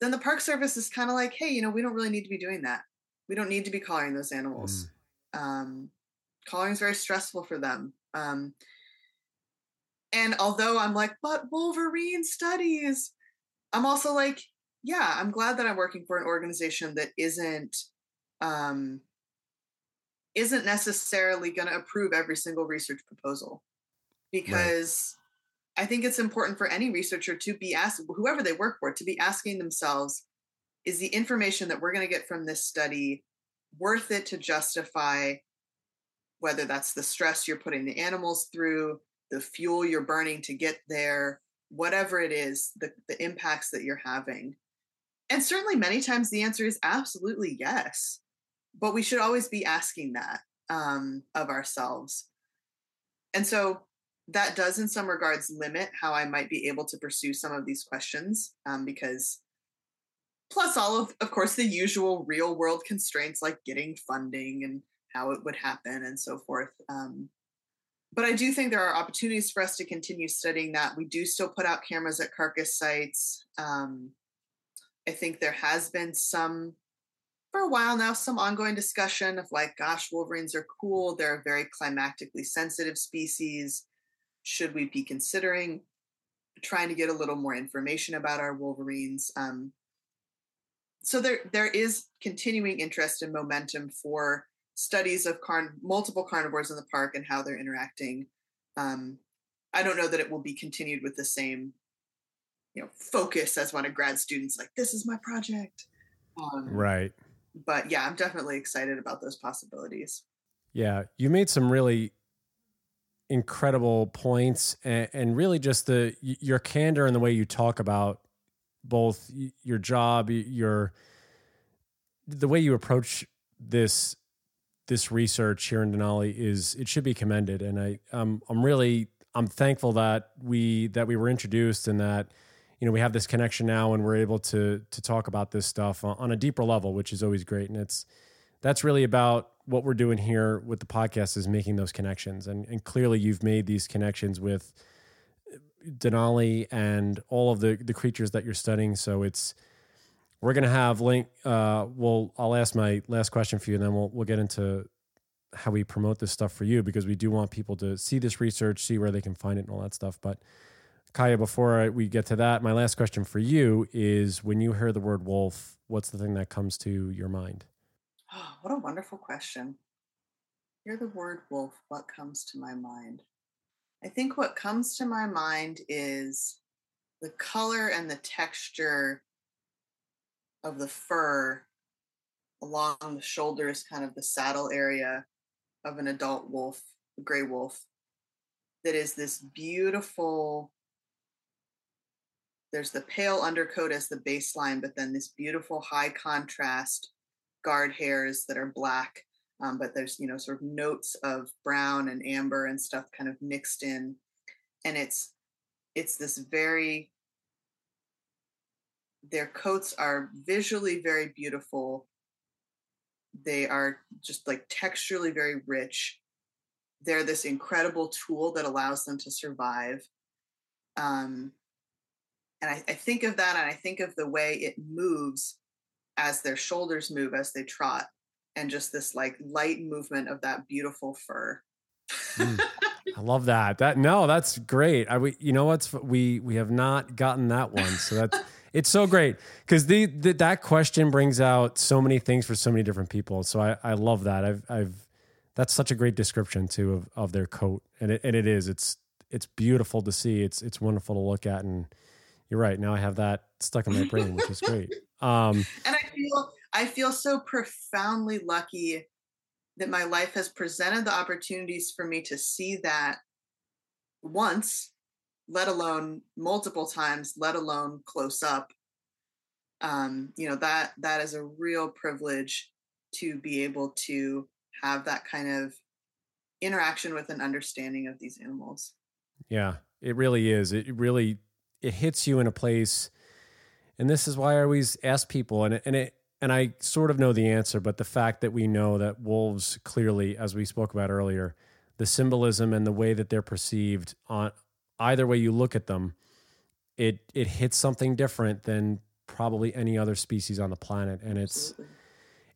then the Park Service is kind of like, hey, you know, we don't really need to be doing that. We don't need to be collaring those animals. Mm. Um, collaring is very stressful for them. Um, and although I'm like, but Wolverine studies, I'm also like, yeah, I'm glad that I'm working for an organization that isn't um, isn't necessarily going to approve every single research proposal because right. I think it's important for any researcher to be asked, whoever they work for, to be asking themselves, is the information that we're going to get from this study worth it to justify whether that's the stress you're putting the animals through, the fuel you're burning to get there, whatever it is, the, the impacts that you're having. And certainly, many times the answer is absolutely yes. But we should always be asking that um, of ourselves. And so that does, in some regards, limit how I might be able to pursue some of these questions um, because plus all of of course the usual real world constraints like getting funding and how it would happen and so forth um, but i do think there are opportunities for us to continue studying that we do still put out cameras at carcass sites um, i think there has been some for a while now some ongoing discussion of like gosh wolverines are cool they're a very climactically sensitive species should we be considering trying to get a little more information about our wolverines um, so there there is continuing interest and momentum for studies of carn- multiple carnivores in the park and how they're interacting. Um, I don't know that it will be continued with the same, you know, focus as one of grad students like this is my project. Um, right. But yeah, I'm definitely excited about those possibilities. Yeah, you made some really incredible points, and, and really just the your candor and the way you talk about both your job, your the way you approach this this research here in Denali is it should be commended, and I I'm really I'm thankful that we that we were introduced and that you know we have this connection now and we're able to to talk about this stuff on a deeper level, which is always great, and it's that's really about what we're doing here with the podcast is making those connections, and and clearly you've made these connections with Denali and all of the the creatures that you're studying. So it's we're gonna have link. Uh, well, I'll ask my last question for you, and then we'll we'll get into how we promote this stuff for you because we do want people to see this research, see where they can find it, and all that stuff. But Kaija, before I, we get to that, my last question for you is: When you hear the word wolf, what's the thing that comes to your mind? Oh, what a wonderful question. Hear the word wolf, what comes to my mind? I think what comes to my mind is the color and the texture of the fur along the shoulders, kind of the saddle area of an adult wolf, a gray wolf, that is this beautiful. There's the pale undercoat as the baseline, but then this beautiful high contrast guard hairs that are black um, but there's you know sort of notes of brown and amber and stuff kind of mixed in. And it's it's this very their coats are visually very beautiful. They are just like texturally very rich. They're this incredible tool that allows them to survive. Um, and I, I think of that and i think of the way it moves as their shoulders move as they trot and just this like light movement of that beautiful fur. mm, I love that. That no, that's great. I we, you know what's we we have not gotten that one, so that's it's so great because the, the, that question brings out so many things for so many different people. So I I love that. I've I've that's such a great description too of of their coat, and it and it is it's it's beautiful to see. It's it's wonderful to look at, and you're right. Now I have that stuck in my brain, which is great. Um, and I feel I feel so profoundly lucky that my life has presented the opportunities for me to see that once, let alone multiple times, let alone close up. Um, you know that that is a real privilege to be able to have that kind of interaction with an understanding of these animals. Yeah, it really is. It really it hits you in a place, and this is why I always ask people, and it, and it and I sort of know the answer, but the fact that we know that wolves clearly, as we spoke about earlier, the symbolism and the way that they're perceived on either way you look at them, it it hits something different than probably any other species on the planet, and it's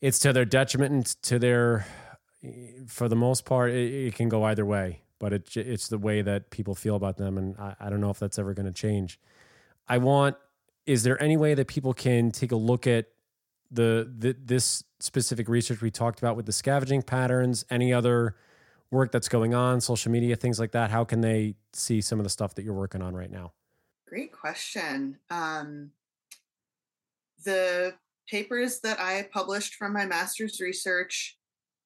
it's to their detriment and to their, for the most part, it, it can go either way. But it, it's the way that people feel about them, and I, I don't know if that's ever going to change. I want is there any way that people can take a look at the, the this specific research we talked about with the scavenging patterns? Any other work that's going on, social media, things like that? How can they see some of the stuff that you're working on right now? Great question. Um, the papers that I published from my master's research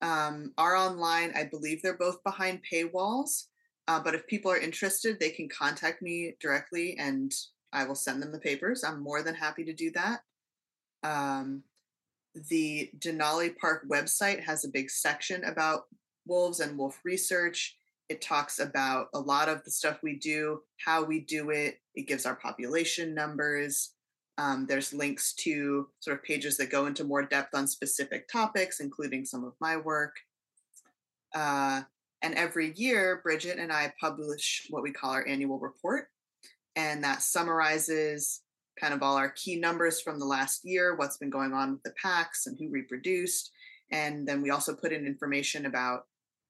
um, are online. I believe they're both behind paywalls. Uh, but if people are interested, they can contact me directly and I will send them the papers. I'm more than happy to do that. Um, the Denali Park website has a big section about wolves and wolf research. It talks about a lot of the stuff we do, how we do it. It gives our population numbers. Um, there's links to sort of pages that go into more depth on specific topics, including some of my work. Uh, and every year, Bridget and I publish what we call our annual report. And that summarizes kind of all our key numbers from the last year, what's been going on with the packs and who reproduced. And then we also put in information about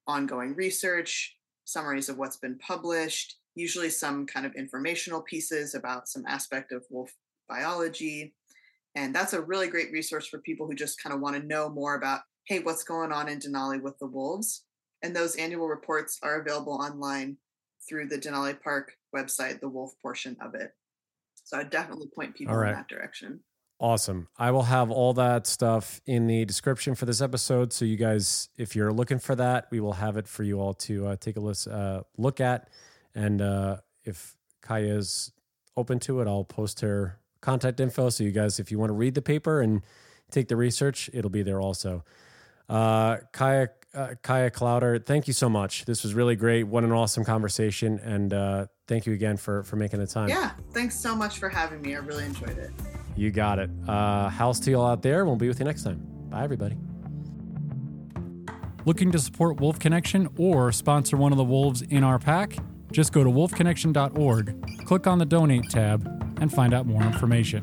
ongoing research, summaries of what's been published, usually some kind of informational pieces about some aspect of wolf biology. And that's a really great resource for people who just kind of want to know more about, hey, what's going on in Denali with the wolves? And those annual reports are available online through the Denali Park website, the wolf portion of it. So I definitely point people right. in that direction. Awesome. I will have all that stuff in the description for this episode. So, you guys, if you're looking for that, we will have it for you all to uh, take a listen, uh, look at. And uh, if Kaija is open to it, I'll post her contact info. So, you guys, if you want to read the paper and take the research, it'll be there also. Uh, Kaija, uh, Kaija Klauder, thank you so much. This was really great. What an awesome conversation. And uh, thank you again for, for making the time. Yeah. Thanks so much for having me. I really enjoyed it. You got it. Uh, house to you all out there. We'll be with you next time. Bye, everybody. Looking to support Wolf Connection or sponsor one of the wolves in our pack? Just go to wolfconnection.org, click on the donate tab, and find out more information.